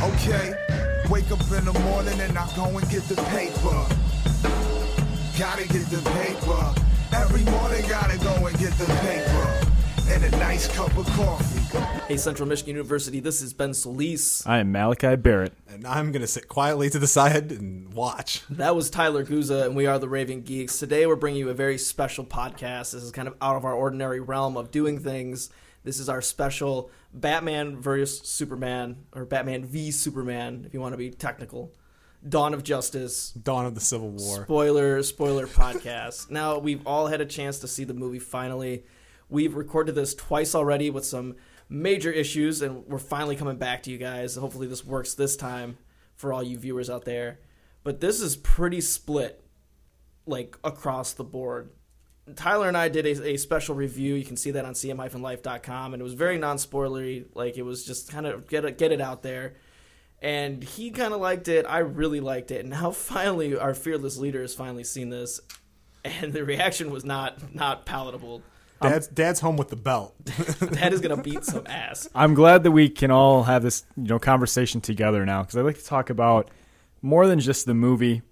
Okay, wake up in the morning and I go and get the paper. Gotta get the paper. Every morning gotta go and get the paper. And a nice cup of coffee. Hey, Central Michigan University, this is Ben Solis. I am Malachi Barrett. And I'm going to sit quietly to the side and watch. That was Tyler Guza, and we are the Raving Geeks. Today, we're bringing you a very special podcast. This is kind of out of our ordinary realm of doing things. This is our special Batman versus Superman, or Batman v Superman, if you want to be technical. Dawn of Justice. Dawn of the Civil War. Spoiler, spoiler podcast. Now, we've all had a chance to see the movie finally. We've recorded this twice already with some major issues, and we're finally coming back to you guys. Hopefully, this works this time for all you viewers out there. But this is pretty split, like across the board. Tyler and I did a, a special review. You can see that on cm-life.com, and it was very non-spoilery. Like it was just kind of get it, get it out there. And he kind of liked it. I really liked it. And now finally, our fearless leader has finally seen this, and the reaction was not not palatable. Um, Dad's, Dad's home with the belt. Dad is gonna beat some ass. I'm glad that we can all have this, you know, conversation together now because I'd like to talk about more than just the movie.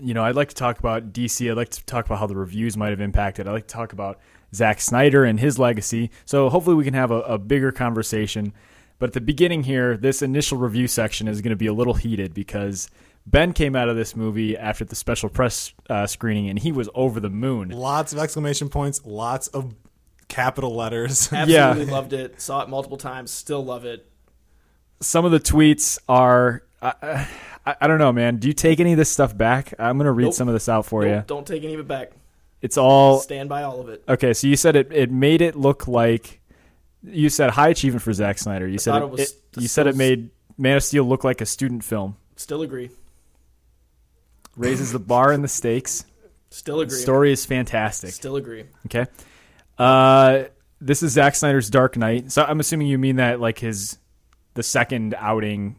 You know, I'd like to talk about DC. I'd like to talk about how the reviews might have impacted. I'd like to talk about Zack Snyder and his legacy. So hopefully we can have a, a bigger conversation. But at the beginning here, this initial review section is going to be a little heated because Ben came out of this movie after the special press uh, screening and he was over the moon. lots of exclamation points, lots of capital letters. Absolutely loved it. Saw it multiple times. Still love it. some of the tweets are I, I, I don't know man do you take any of this stuff back i'm gonna read Nope. some of this out for Nope, you Don't take any of it back. it's all Stand by all of it. okay so you said it, it made it look like you said high achievement for Zack Snyder you said it, it you said it made Man of Steel look like a student film Still agree. raises the bar and the stakes Still agree. story is fantastic Still agree. Okay. Uh, this is Zack Snyder's Dark Knight. So I'm assuming you mean that like his the second outing,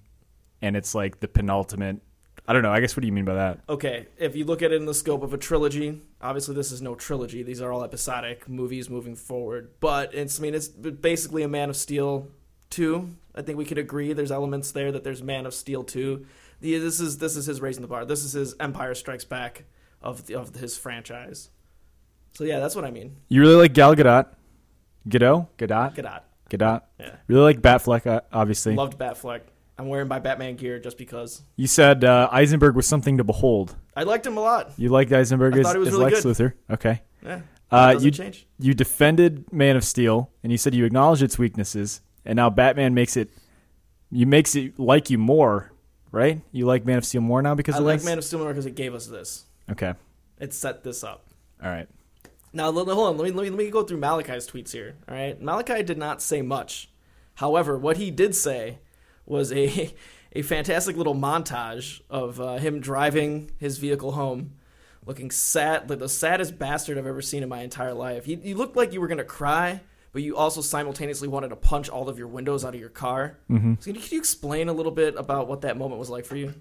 and it's like the penultimate. I don't know. I guess what do you mean by that? Okay, if you look at it in the scope of a trilogy, obviously this is no trilogy. These are all episodic movies moving forward. But it's, I mean, it's basically a Man of Steel two. I think we could agree. There's elements there that there's Man of Steel two. This is this is his raising the bar. This is his Empire Strikes Back of the, of his franchise. So yeah, that's what I mean. You really like Gal Gadot, Gadot, Gadot, Gadot. Gadot. Yeah. Really like Batfleck, uh, obviously. Loved Batfleck. I'm wearing my Batman gear just because you said uh, Eisenberg was something to behold. I liked him a lot. You liked Eisenberg I as, thought he was as really Lex good. Luthor. Okay. Yeah, Uh, doesn't you change. you defended Man of Steel, and you said you acknowledge its weaknesses, and now Batman makes it. You makes it like you more, right? You like Man of Steel more now because I of like this? Man of Steel more because it gave us this. Okay. It set this up. All right. Now, l- hold on. Let me, let me let me go through Malachi's tweets here. All right, Malachi did not say much. However, what he did say was a a fantastic little montage of uh, him driving his vehicle home, looking sad, like the saddest bastard I've ever seen in my entire life. He, you looked like you were gonna cry, but you also simultaneously wanted to punch all of your windows out of your car. Mm-hmm. So, can you, can you explain a little bit about what that moment was like for you?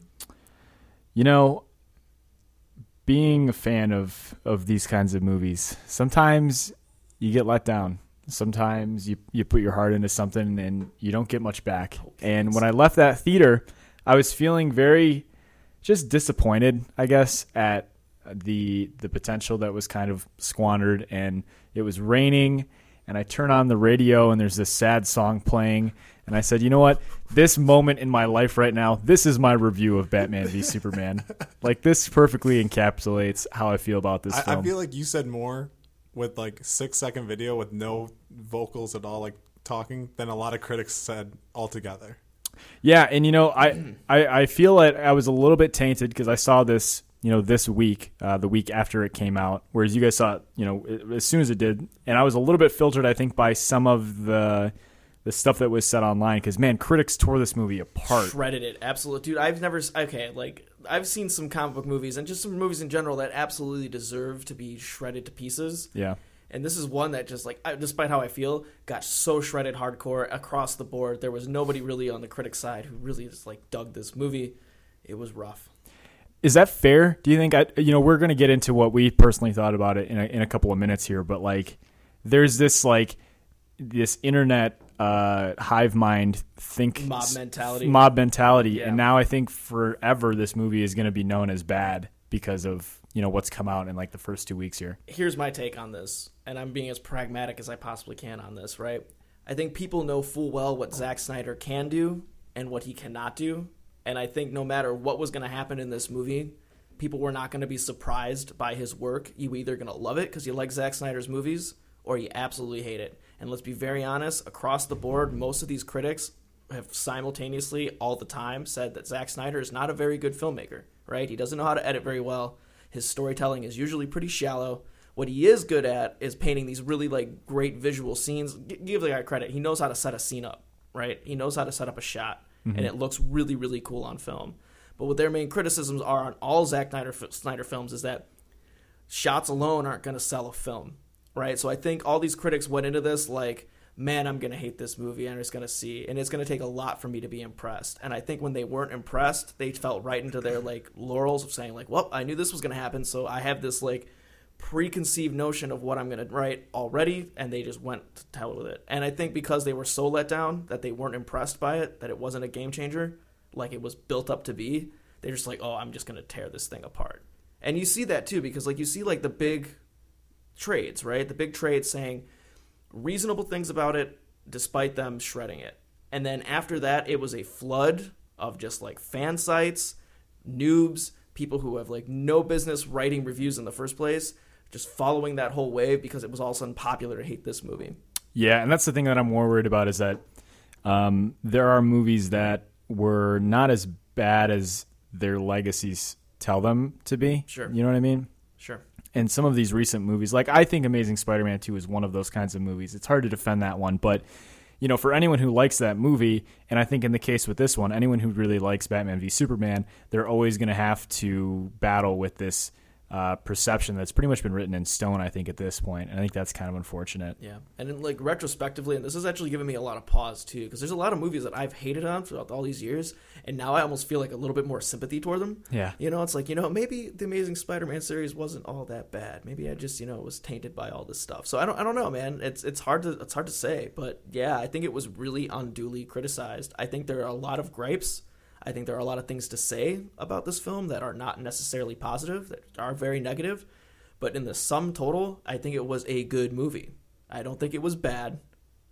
You know, being a fan of of these kinds of movies, sometimes you get let down. Sometimes you you put your heart into something and you don't get much back. And when I left that theater, I was feeling very just disappointed, I guess, at the the potential that was kind of squandered and it was raining and I turn on the radio and there's this sad song playing and I said, "You know what? This moment in my life right now, this is my review of Batman v Superman. Like this perfectly encapsulates how I feel about this I, film." I feel like you said more with like six second video with no vocals at all, like talking, than a lot of critics said altogether. Yeah, and you know, I I, I feel like I was a little bit tainted because I saw this, you know, this week, uh, the week after it came out, whereas you guys saw it, you know, as soon as it did, and I was a little bit filtered, I think, by some of the the stuff that was said online because man, critics tore this movie apart. shredded it absolutely dude i've never okay like i've seen some comic book movies and just some movies in general that absolutely deserve to be shredded to pieces Yeah. and this is one that just like I, despite how i feel got so shredded hardcore across the board there was nobody really on the critic side who really just like dug this movie it was rough Is that fair? Do you think? I, you know, we're going to get into what we personally thought about it in a, in a couple of minutes here, but like, there's this like this internet uh, hive mind think Mob mentality. mob mentality, Yeah. and now I think forever this movie is going to be known as bad because of you know what's come out in like the first two weeks here. here's my take on this, and I'm being as pragmatic as I possibly can on this, right? I think people know full well what Zack Snyder can do and what he cannot do. And I think no matter what was going to happen in this movie, people were not going to be surprised by his work. You either going to love it because you like Zack Snyder's movies or you absolutely hate it. And let's be very honest, across the board, most of these critics have simultaneously all the time said that Zack Snyder is not a very good filmmaker, right? He doesn't know how to edit very well. His storytelling is usually pretty shallow. What he is good at is painting these really like great visual scenes. G- give the guy credit. He knows how to set a scene up, right? He knows how to set up a shot, mm-hmm. and it looks really really cool on film. But what their main criticisms are on all Zack Snyder, Snyder films is that shots alone aren't going to sell a film, right? So I think all these critics went into this like, man, I'm going to hate this movie. I'm just going to see, and it's going to take a lot for me to be impressed. And I think when they weren't impressed, they felt right into their like laurels of saying like, well, I knew this was going to happen, so I have this like preconceived notion of what I'm going to write already, and they just went to hell with it. And I think because they were so let down that they weren't impressed by it, that it wasn't a game changer, like it was built up to be, they're just like, oh, I'm just going to tear this thing apart. And you see that too, because like you see like the big trades, right? The big trades saying reasonable things about it, despite them shredding it. And then after that, it was a flood of just like fan sites, noobs, people who have like no business writing reviews in the first place, just following that whole wave because it was all of a sudden popular to hate this movie. Yeah, and that's the thing that I'm more worried about is that um, there are movies that were not as bad as their legacies tell them to be. Sure. You know what I mean? Sure. And some of these recent movies, like I think Amazing Spider-Man 2 is one of those kinds of movies. It's hard to defend that one, but you know, for anyone who likes that movie, and I think in the case with this one, anyone who really likes Batman v Superman, they're always going to have to battle with this uh, perception that's pretty much been written in stone. I think at this point, and I think that's kind of unfortunate. Yeah, and in, like retrospectively, and this has actually given me a lot of pause too, because there's a lot of movies that I've hated on throughout all these years, and now I almost feel like a little bit more sympathy toward them. Yeah. you know, it's like you know maybe the Amazing Spider-Man series wasn't all that bad. Maybe I just you know was tainted by all this stuff. So I don't I don't know, man. It's it's hard to it's hard to say, but yeah, I think it was really unduly criticized. I think there are a lot of gripes. I think there are a lot of things to say about this film that are not necessarily positive, that are very negative. But in the sum total, I think it was a good movie. I don't think it was bad.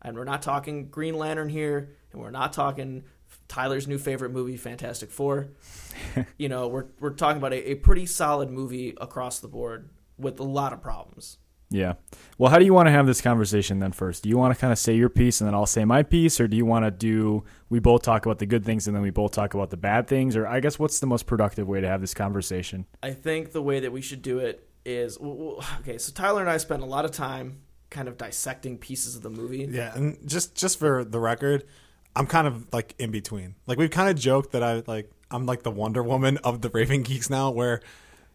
And we're not talking Green Lantern here, and we're not talking Tyler's new favorite movie, Fantastic Four. you know, we're we're talking about a, a pretty solid movie across the board with a lot of problems. Yeah. Well, how do you want to have this conversation then first? Do you want to kind of say your piece and then I'll say my piece or do you want to do we both talk about the good things and then we both talk about the bad things or I guess what's the most productive way to have this conversation? I think the way that we should do it is w- w- okay. So Tyler and I spent a lot of time kind of dissecting pieces of the movie. Yeah, and just just for the record, I'm kind of like in between. Like we've kind of joked that I like I'm like the Wonder Woman of the Raving Geeks now, where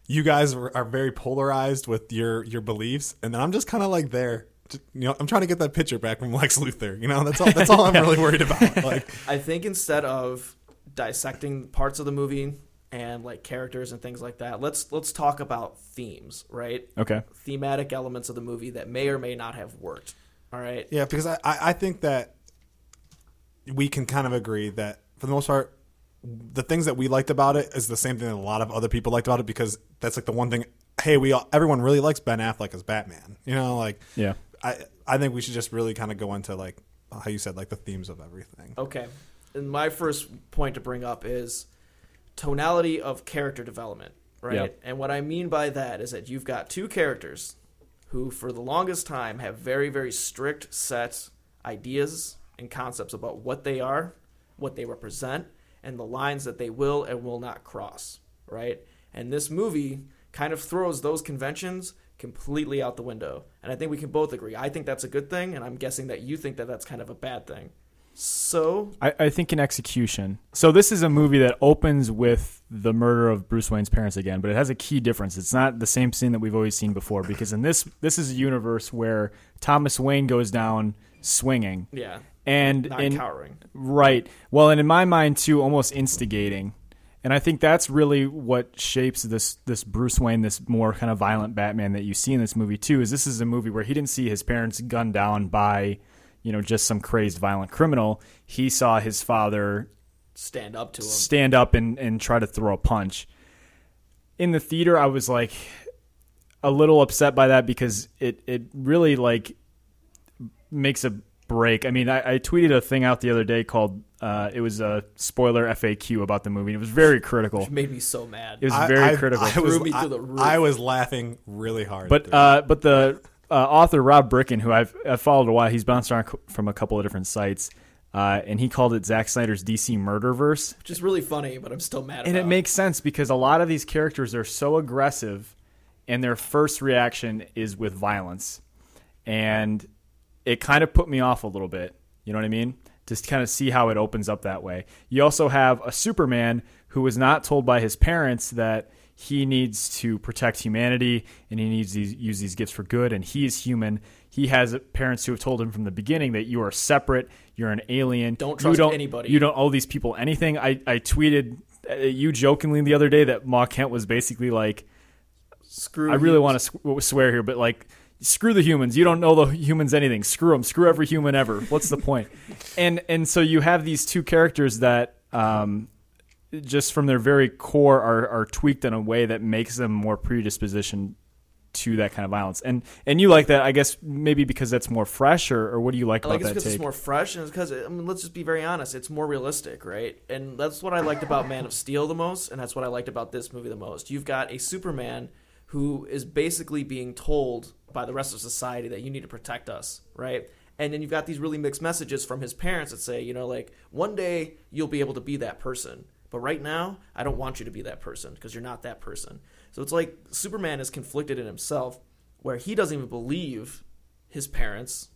you guys are, are very polarized with your your beliefs, and then I'm just kind of like there. You know, I'm trying to get that picture back from Lex Luthor. You know, that's all. That's all I'm really worried about. Like, I think instead of dissecting parts of the movie and like characters and things like that, let's let's talk about themes, right? Okay. Thematic elements of the movie that may or may not have worked. All right. yeah, because I I I think that we can kind of agree that for the most part, the things that we liked about it is the same thing that a lot of other people liked about it because that's like the one thing. Hey, we all, everyone really likes Ben Affleck as Batman. You know, like Yeah. I I think we should just really kind of go into like how you said like the themes of everything. Okay. And my first point to bring up is tonality of character development, right? Yeah. And what I mean by that is that you've got two characters who, for the longest time, have very, very strict set ideas and concepts about what they are, what they represent, and the lines that they will and will not cross, right? And this movie kind of throws those conventions completely out the window. And I think we can both agree. I think that's a good thing, and I'm guessing that you think that that's kind of a bad thing. So, I, I think in execution. So this is a movie that opens with the murder of Bruce Wayne's parents again, but it has a key difference. It's not the same scene that we've always seen before because in this this is a universe where Thomas Wayne goes down swinging yeah, and not in cowering. right. Well, and in my mind too, almost instigating. And I think that's really what shapes this this Bruce Wayne, this more kind of violent Batman that you see in this movie too. Is this is a movie where he didn't see his parents gunned down by, you know just some crazed violent criminal. He saw his father Stand up to him. stand up and, and try to throw a punch. In the theater, I was like a little upset by that because it, it really like makes a break. I mean, I, I tweeted a thing out the other day called uh, it was a spoiler FAQ about the movie. It was very critical. Which made me so mad. It was I- very I- critical. I was, Threw me I, the roof. I was laughing really hard. But uh, but the uh, author Rob Bricken, who I've, I've followed a while, he's bounced around from a couple of different sites, uh, and he called it Zack Snyder's DC Murderverse. Which is really funny, but I'm still mad And it makes sense because a lot of these characters are so aggressive, and their first reaction is with violence, and it kind of put me off a little bit. You know what I mean? Just kind of see how it opens up that way. You also have a Superman who was not told by his parents that he needs to protect humanity and he needs to use these gifts for good, and he is human. He has parents who have told him from the beginning that you are separate, you're an alien. Don't you trust don't, anybody. You don't owe these people anything. I, I tweeted uh, you jokingly the other day that Ma Kent was basically like, Screw I really you. want to swear here, but like, screw the humans. You don't know the humans anything. Screw them. Screw every human ever. What's the point? and and so you have these two characters that, um, just from their very core, are are tweaked in a way that makes them more predisposition to that kind of violence. And and you like that, I guess, maybe because that's more fresh, or, or what do you like I like about it that because it's more fresh, and it's because I mean, let's just be very honest, it's more realistic, right? And that's what I liked about Man of Steel the most, and that's what I liked about this movie the most. You've got a Superman who is basically being told by the rest of society that you need to protect us, right? And then you've got these really mixed messages from his parents that say, you know, like one day you'll be able to be that person, but right now I don't want you to be that person because you're not that person. So it's like Superman is conflicted in himself, where he doesn't even believe his parents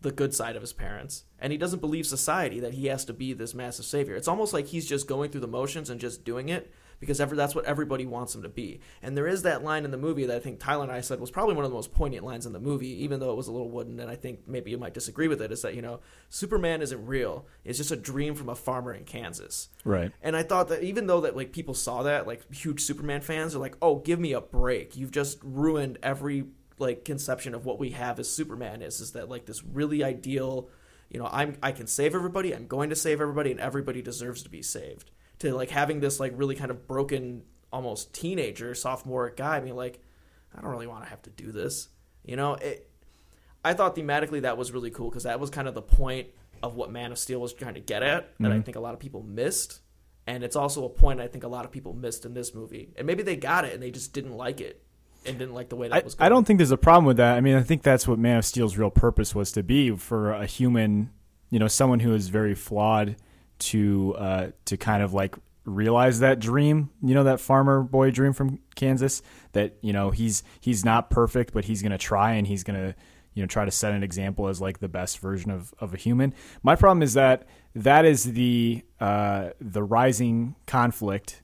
the good side of his parents and he doesn't believe society that he has to be this massive savior it's almost like he's just going through the motions and just doing it because ever that's what everybody wants him to be and there is that line in the movie that i think tyler and i said was probably one of the most poignant lines in the movie even though it was a little wooden and i think maybe you might disagree with it is that you know superman isn't real it's just a dream from a farmer in kansas right. and I thought that even though that like people saw that, like huge Superman fans are like, "Oh, give me a break. You've just ruined every like conception of what we have as Superman is is that like this really ideal, you know, I'm I can save everybody. I'm going to save everybody and everybody deserves to be saved." To like having this like really kind of broken almost teenager sophomore guy being like, "I don't really want to have to do this." You know, it I thought thematically that was really cool because that was kind of the point of what Man of Steel was trying to get at that I mm-hmm. think a lot of people missed. And it's also a point I think a lot of people missed in this movie. And maybe they got it and they just didn't like it and didn't like the way that I, was going. I don't think there's a problem with that. I mean, I think that's what Man of Steel's real purpose was to be for a human, you know, someone who is very flawed to uh, to kind of like realize that dream, you know, that farmer boy dream from Kansas. That you know he's he's not perfect, but he's gonna try and he's gonna you know try to set an example as like the best version of, of a human. My problem is that that is the uh, the rising conflict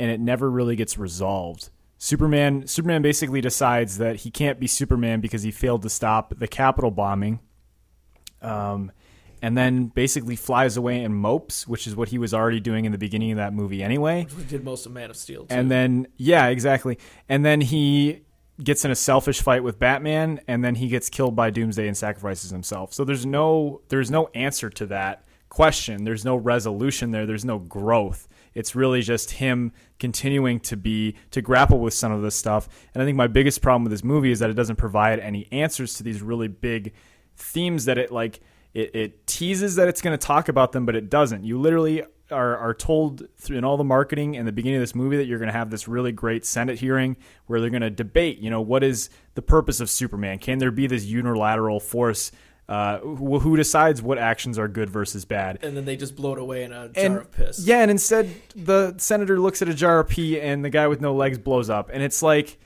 and it never really gets resolved. Superman Superman basically decides that he can't be Superman because he failed to stop the Capitol bombing. Um, and then basically flies away and mopes, which is what he was already doing in the beginning of that movie anyway. We did most of Man of Steel too. And then yeah, exactly. And then he gets in a selfish fight with Batman and then he gets killed by Doomsday and sacrifices himself. So there's no there's no answer to that question. There's no resolution there. There's no growth. It's really just him continuing to be to grapple with some of this stuff. And I think my biggest problem with this movie is that it doesn't provide any answers to these really big themes that it like it, it teases that it's going to talk about them, but it doesn't. You literally are, are told through in all the marketing and the beginning of this movie that you're going to have this really great Senate hearing where they're going to debate, you know, what is the purpose of Superman? Can there be this unilateral force? Uh, who, who decides what actions are good versus bad? and then they just blow it away in a jar and of piss. yeah, and instead the senator looks at a jar of pee and the guy with no legs blows up, and it's like,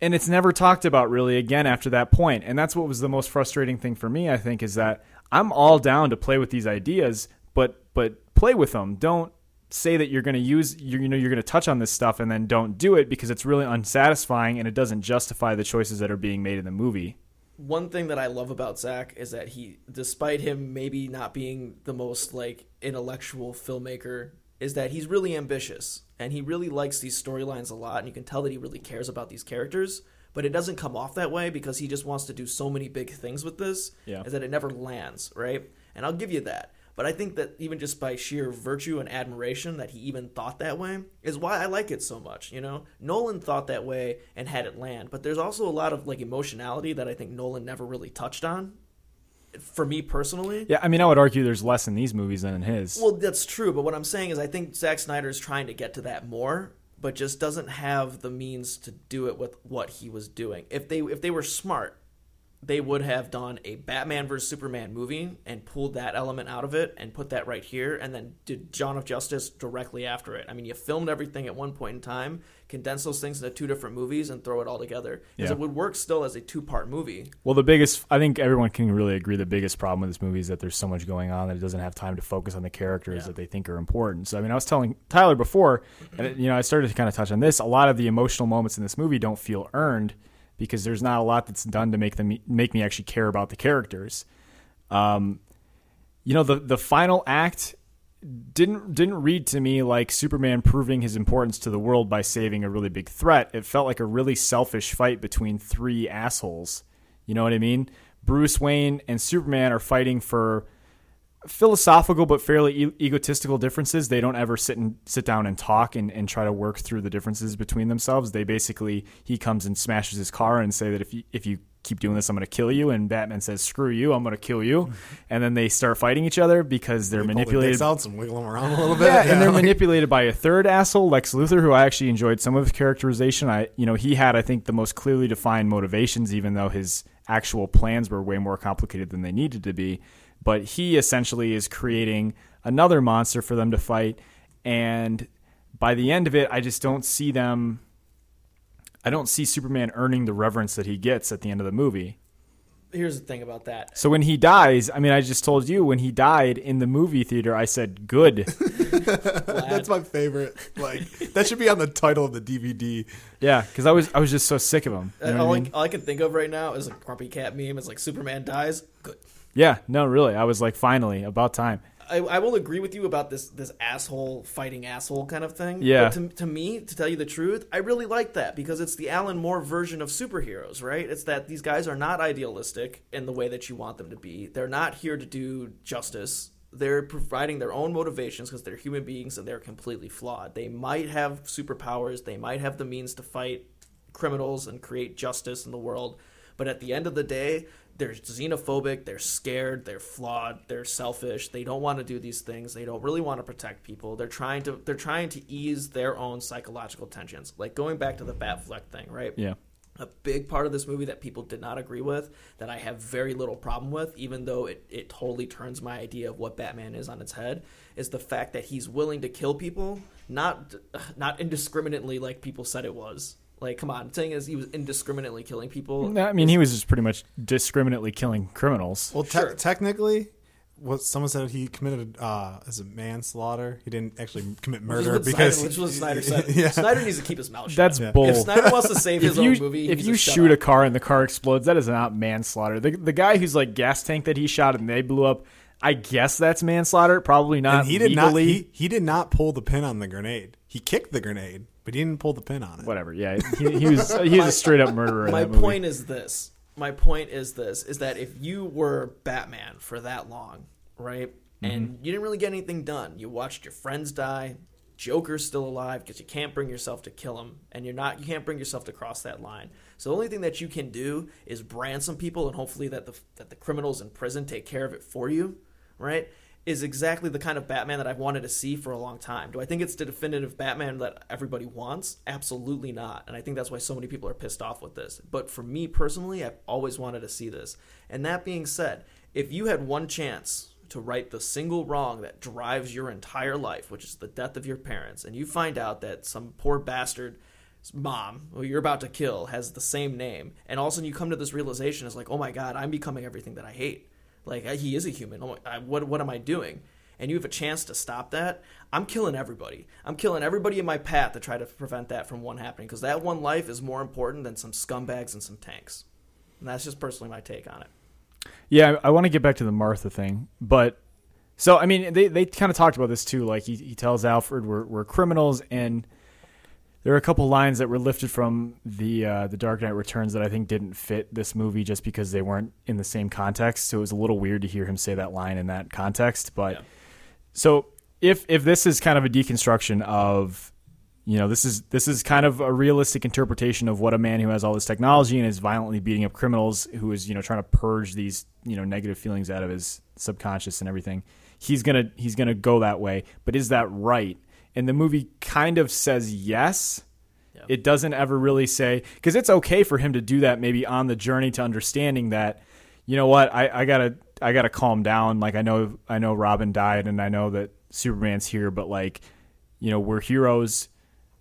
and it's never talked about really again after that point. and that's what was the most frustrating thing for me. I think is that I'm all down to play with these ideas, but but play with them. Don't say that you're going to use you know you're going to touch on this stuff and then don't do it because it's really unsatisfying and it doesn't justify the choices that are being made in the movie. One thing that I love about Zack is that he, despite him maybe not being the most like intellectual filmmaker, is that he's really ambitious and he really likes these storylines a lot, and you can tell that he really cares about these characters. but it doesn't come off that way because he just wants to do so many big things with this Yeah. is that it never lands, right? And I'll give you that. But I think that even just by sheer virtue and admiration that he even thought that way is why I like it so much, you know? Nolan thought that way and had it land, but there's also a lot of like emotionality that I think Nolan never really touched on. For me personally, Yeah, I mean, I would argue there's less in these movies than in his. well, that's true, but what I'm saying is I think Zack Snyder is trying to get to that more, but just doesn't have the means to do it with what he was doing. If they if they were smart, they would have done a Batman vs Superman movie and pulled that element out of it and put that right here and then did Dawn of Justice directly after it. I mean, you filmed everything at one point in time, condense those things into two different movies and throw it all together. Because Yeah. it would work still as a two-part movie. Well, the biggest, I think everyone can really agree the biggest problem with this movie is that there's so much going on that it doesn't have time to focus on the characters Yeah. that they think are important. So, I mean, I was telling Tyler before, and you know, I started to kind of touch on this. A lot of the emotional moments in this movie don't feel earned because there's not a lot that's done to make them make me actually care about the characters. Um, you know, the the final act didn't didn't read to me like Superman proving his importance to the world by saving a really big threat. It felt like a really selfish fight between three assholes. You know what I mean? Bruce Wayne and Superman are fighting for philosophical but fairly e- egotistical differences. They don't ever sit and sit down and talk and, and try to work through the differences between themselves. They basically he comes and smashes his car and say that if you if you keep doing this, I'm going to kill you. And Batman says, "Screw you, I'm going to kill you." And then they start fighting each other because they're Pull their dicks manipulated. out and wiggle them around a little bit. Yeah, and they're like- manipulated by a third asshole, Lex Luthor, who I actually enjoyed some of his characterization. I, you know, he had, I think, the most clearly defined motivations, even though his actual plans were way more complicated than they needed to be. But he essentially is creating another monster for them to fight, and by the end of it, I just don't see them. I don't see Superman earning the reverence that he gets at the end of the movie. Here's the thing about that. So when he dies, I mean, I just told you when he died in the movie theater, I said, "Good." That's my favorite. Like that should be on the title of the DVD. Yeah, because I was I was just so sick of him. You know all, I I, mean? all I can think of right now is a grumpy cat meme. It's like Superman dies. Good. Yeah, no, really. I was like, finally, about time. I, I will agree with you about this this asshole fighting asshole kind of thing. Yeah. But to, to me, to tell you the truth, I really like that because it's the Alan Moore version of superheroes, right? It's that these guys are not idealistic in the way that you want them to be. They're not here to do justice. They're providing their own motivations because they're human beings and they're completely flawed. They might have superpowers. They might have the means to fight criminals and create justice in the world. But at the end of the day, they're xenophobic, they're scared, they're flawed, they're selfish. They don't want to do these things. They don't really want to protect people. They're trying to they're trying to ease their own psychological tensions. Like going back to the Batfleck thing, right? Yeah. a big part of this movie that people did not agree with that I have very little problem with, even though it, it totally turns my idea of what Batman is on its head, is the fact that he's willing to kill people, not not indiscriminately like people said it was. Like, come on, saying is he was indiscriminately killing people. No, I mean, he was just pretty much discriminately killing criminals. Well, te- Sure. technically, what someone said he committed uh, as a manslaughter. He didn't actually commit Which is murder what because Snyder, which is what Snyder said. yeah. Snyder needs to keep his mouth shut. That's Yeah. bull. if Snyder wants to save his if you, own movie, if he you just shut shoot a up. car and the car explodes, that is not manslaughter. The, the guy who's like gas tank that he shot and they blew up, I guess that's manslaughter. Probably not and he did legally. not. He, he did not pull the pin on the grenade. He kicked the grenade, but he didn't pull the pin on it. Whatever. Yeah, he, he was he was a straight up murderer. my that movie. point is this my point is this is that if you were batman for that long right Mm-hmm. and you didn't really get anything done you watched your friends die joker's still alive because you can't bring yourself to kill him and you're not you can't bring yourself to cross that line so the only thing that you can do is brand some people and hopefully that the that the criminals in prison take care of it for you right is exactly the kind of Batman that I've wanted to see for a long time. Do I think it's the definitive Batman that everybody wants? Absolutely not. And I think that's why so many people are pissed off with this. But for me personally, I've always wanted to see this. And that being said, if you had one chance to right the single wrong that drives your entire life, which is the death of your parents, and you find out that some poor bastard mom who you're about to kill has the same name and all of a sudden you come to this realization is like oh my god i'm becoming everything that i hate like he is a human. Oh I, what, what am i doing? And you have a chance to stop that? I'm killing everybody. I'm killing everybody in my path to try to prevent that from one happening because that one life is more important than some scumbags and some tanks. And that's just personally my take on it. Yeah, I, I want to get back to the Martha thing, but so I mean, they they kind of talked about this too. Like he he tells Alfred we're we're criminals, and there are a couple lines that were lifted from the uh, the Dark Knight Returns that I think didn't fit this movie just because they weren't in the same context. So it was a little weird to hear him say that line in that context. But Yeah. so if if this is kind of a deconstruction of you know this is this is kind of a realistic interpretation of what a man who has all this technology and is violently beating up criminals who is you know trying to purge these you know negative feelings out of his subconscious and everything he's gonna he's gonna go that way but is that right and the movie kind of says yes Yeah. it doesn't ever really say because it's okay for him to do that maybe on the journey to understanding that you know what I, I gotta I gotta calm down like I know I know Robin died and I know that Superman's here but like you know we're heroes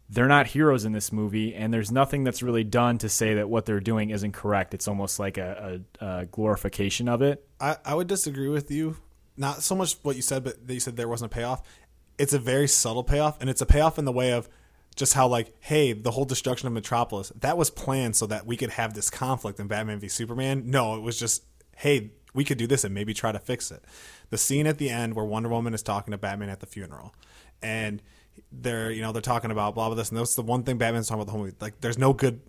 they're not heroes in this movie and there's nothing that's really done to say that what they're doing isn't correct it's almost like a, a, a glorification of it I, I would disagree with you. Not so much what you said, but that you said there wasn't a payoff. It's a very subtle payoff, and it's a payoff in the way of just how like, hey, the whole destruction of Metropolis that was planned so that we could have this conflict in Batman v Superman. No, it was just, hey, we could do this and maybe try to fix it. The scene at the end where Wonder Woman is talking to Batman at the funeral, and they're you know they're talking about blah blah this, and that's the one thing Batman's talking about the whole movie. Like, there's no good.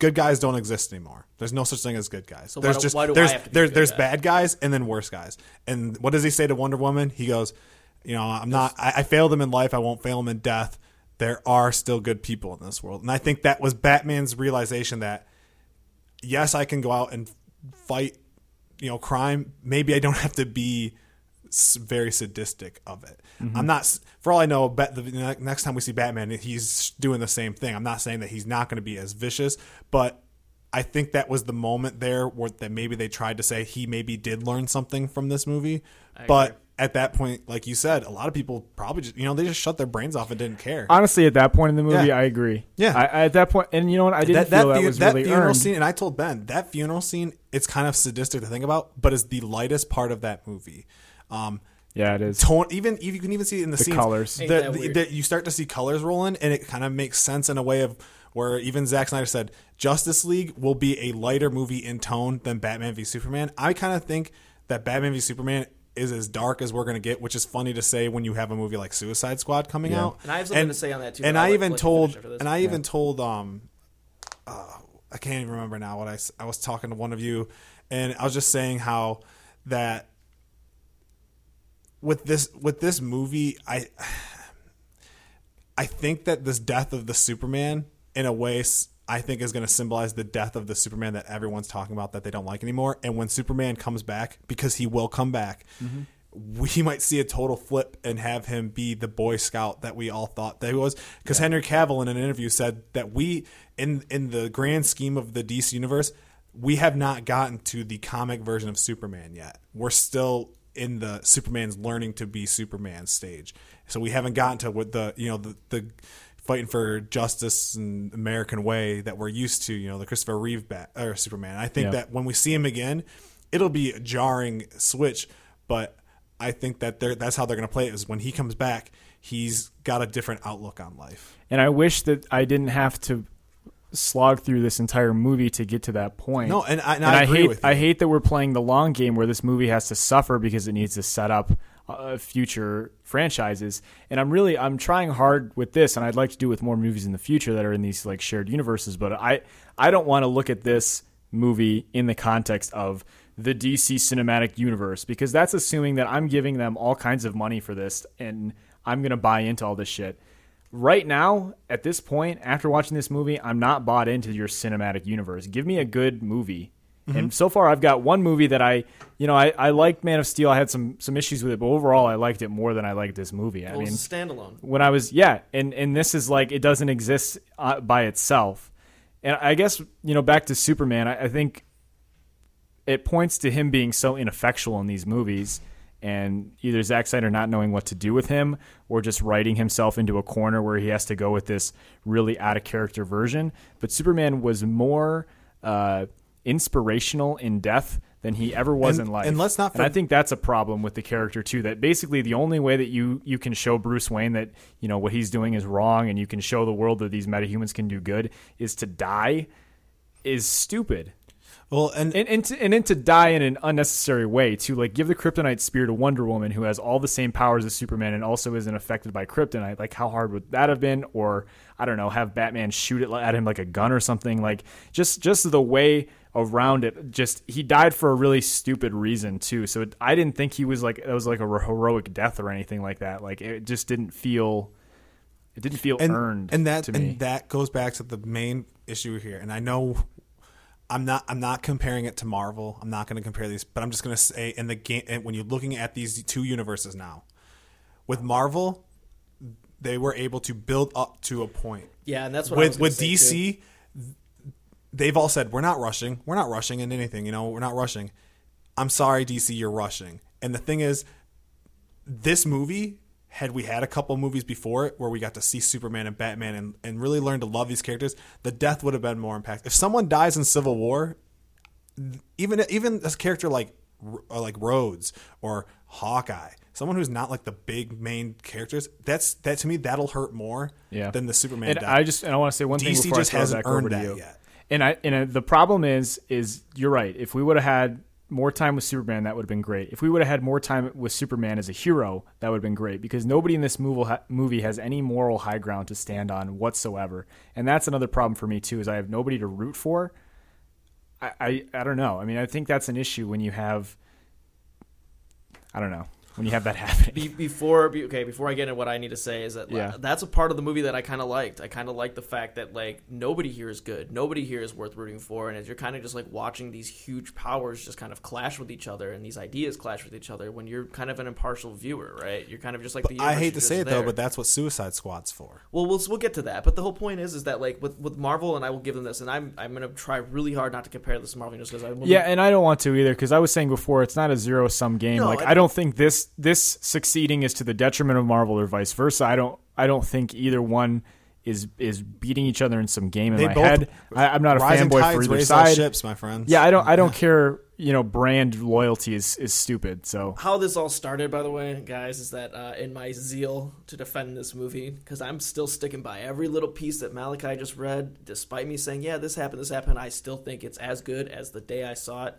Good guys don't exist anymore. There's no such thing as good guys. So why there's do- just why do I there's have to be there's there's guy? bad guys and then worse guys. And what does he say to Wonder Woman? He goes, you know, I'm not. I, I failed them in life. I won't fail them in death. There are still good people in this world, and I think that was Batman's realization that yes, I can go out and fight, you know, crime. Maybe I don't have to be very sadistic of it. Mm-hmm. I'm not. For all I know, bet the next time we see Batman, he's doing the same thing. I'm not saying that he's not going to be as vicious, but I think that was the moment there where that maybe they tried to say he maybe did learn something from this movie, but. Agree. At that point, like you said, a lot of people probably just, you know, they just shut their brains off and didn't care. honestly at that point in the movie Yeah. i agree Yeah. I, I- at that point and you know what i didn't feel that, fu- was really funeral earned scene, and I told Ben that funeral scene. It's kind of sadistic to think about, but is the lightest part of that movie. Um, yeah it is tone, even you can even see it in the, The scenes. colors. The- that the- the- you start to see colors rolling, and it kind of makes sense in a way of where even Zack Snyder said Justice League will be a lighter movie in tone than Batman v Superman. I kind of think that Batman v Superman is as dark as we're going to get, which is funny to say when you have a movie like Suicide Squad coming Yeah. out. And I have something to say on that, too, And I'll I even let you told, finish after this. and I even told, um, uh, I can't even remember now what I I was talking to one of you, and I was just saying how that with this with this movie, I I think that this death of the Superman, in a way, s- I think is going to symbolize the death of the Superman that everyone's talking about that they don't like anymore. And when Superman comes back, because he will come back, we might see a total flip and have him be the Boy Scout that we all thought that he was. Because Henry Cavill in an interview said that we, in in the grand scheme of the DC universe, we have not gotten to the comic version of Superman yet. We're still in the Superman's learning to be Superman stage. So we haven't gotten to what the you know the the fighting for justice and American way that we're used to. You know the Christopher Reeve bat or Superman. I think Yeah. that when we see him again, it'll be a jarring switch, but I think that they're, that's how they're going to play it. Is when he comes back, he's got a different outlook on life. and i wish that i didn't have to slog through this entire movie to get to that point No, and I, and and I, I, hate. I hate that we're playing the long game where this movie has to suffer because it needs to set up uh, future franchises. And I'm really I'm trying hard with this, and I'd like to do with more movies in the future that are in these like shared universes. But I I don't want to look at this movie in the context of the DC cinematic universe because that's assuming that I'm giving them all kinds of money for this and I'm gonna buy into all this shit right now at this point after watching this movie i'm not bought into your cinematic universe give me a good movie and so far i've got one movie that i you know i, I liked man of steel i had some some issues with it but overall i liked it more than i liked this movie i Well, mean it's a standalone. when I was yeah, and and this is like it doesn't exist uh, by itself, and I guess you know back to Superman, I, I think it points to him being so ineffectual in these movies, and either Zack Snyder not knowing what to do with him, or just writing himself into a corner where he has to go with this really out of character version. But Superman was more uh, inspirational in death than he ever was And- in life. and let's not And I think that's a problem with the character too. That basically the only way that you you can show Bruce Wayne that you know what he's doing is wrong, and you can show the world that these metahumans can do good is to die, is stupid. Well, and, and and to, and then to die in an unnecessary way to like give the kryptonite spear to Wonder Woman who has all the same powers as Superman and also isn't affected by kryptonite like how hard would that have been or I don't know have Batman shoot it at him like a gun or something like just just the way around it just he died for a really stupid reason too so it, I didn't think he was like it was like a heroic death or anything like that like it just didn't feel it didn't feel and, earned and that to me. and that goes back to the main issue here and i know i'm not i'm not comparing it to marvel i'm not going to compare these but i'm just going to say in the game when you're looking at these two universes now with marvel they were able to build up to a point. Yeah, and that's what I was with with say, too. dc they've all said we're not rushing. We're not rushing in anything you know we're not rushing. I'm sorry dc you're rushing. And the thing is this movie had we had a couple movies before it where we got to see superman and batman and, and really learn to love these characters the death would have been more impact if someone dies in civil war even even a character like uh, like Rhodes or Hawkeye, someone who's not like the big main characters, that's that to me that'll hurt more yeah. than the Superman. And. I just and I want to say one thing before just I hasn't earned that you. yet. And I and uh, the problem is is you're right. If we would have had more time with Superman, that would have been great. If we would have had more time with Superman as a hero, that would have been great because nobody in this movie movie has any moral high ground to stand on whatsoever. And that's another problem for me too. Is I have nobody to root for. I, I, I don't know. I mean, I think that's an issue when you have. I don't know when you have that happening. Be, before be, okay, before I get into what I need to say is that like, Yeah. that's a part of the movie that I kind of liked. I kind of liked the fact that like nobody here is good, nobody here is worth rooting for, and as you're kind of just like watching these huge powers just kind of clash with each other and these ideas clash with each other when you're kind of an impartial viewer, right? You're kind of just like the. I hate to say it there. though, but that's what Suicide Squad's for. Well, we'll we'll get to that, but the whole point is is that like with, with Marvel, and I will give them this, and I'm I'm gonna try really hard not to compare this to Marvel just because I Yeah, and I don't want to either because I was saying before it's not a zero sum game. No, like I- I don't think this this succeeding is to the detriment of Marvel or vice versa. I don't I don't think either one is is beating each other in some game in They my both- head. I, I'm not a Rising fanboy tides for either side. ships, my friends. Yeah, I don't I don't care. You know, brand loyalty is is stupid. So how this all started, by the way, guys, is that uh, in my zeal to defend this movie, because I'm still sticking by every little piece that Malachi just read, despite me saying, yeah, this happened, this happened, I still think it's as good as the day I saw it.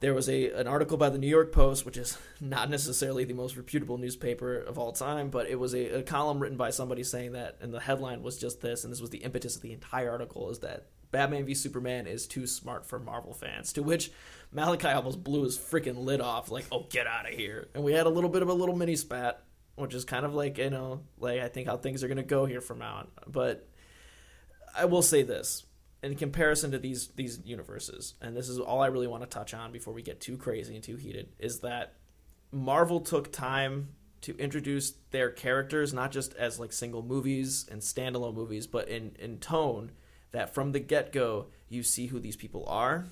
There was a an article by the New York Post, which is not necessarily the most reputable newspaper of all time, but it was a, a column written by somebody saying that, and the headline was just this, and this was the impetus of the entire article, is that Batman v Superman is too smart for Marvel fans. To which Malachi almost blew his freaking lid off, like, "Oh, get out of here!" And we had a little bit of a little mini spat, which is kind of like you know, like I think how things are gonna go here from now. But I will say this in comparison to these these universes, and this is all I really want to touch on before we get too crazy and too heated, is that Marvel took time to introduce their characters not just as like single movies and standalone movies, but in in tone that from the get go you see who these people are.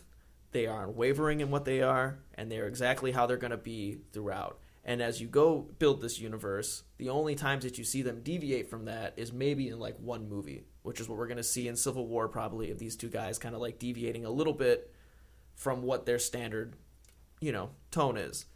They aren't wavering in what they are, and they're exactly how they're going to be throughout. And as you go build this universe, the only times that you see them deviate from that is maybe in like one movie, which is what we're going to see in Civil War, probably, of these two guys kind of like deviating a little bit from what their standard, you know, tone is.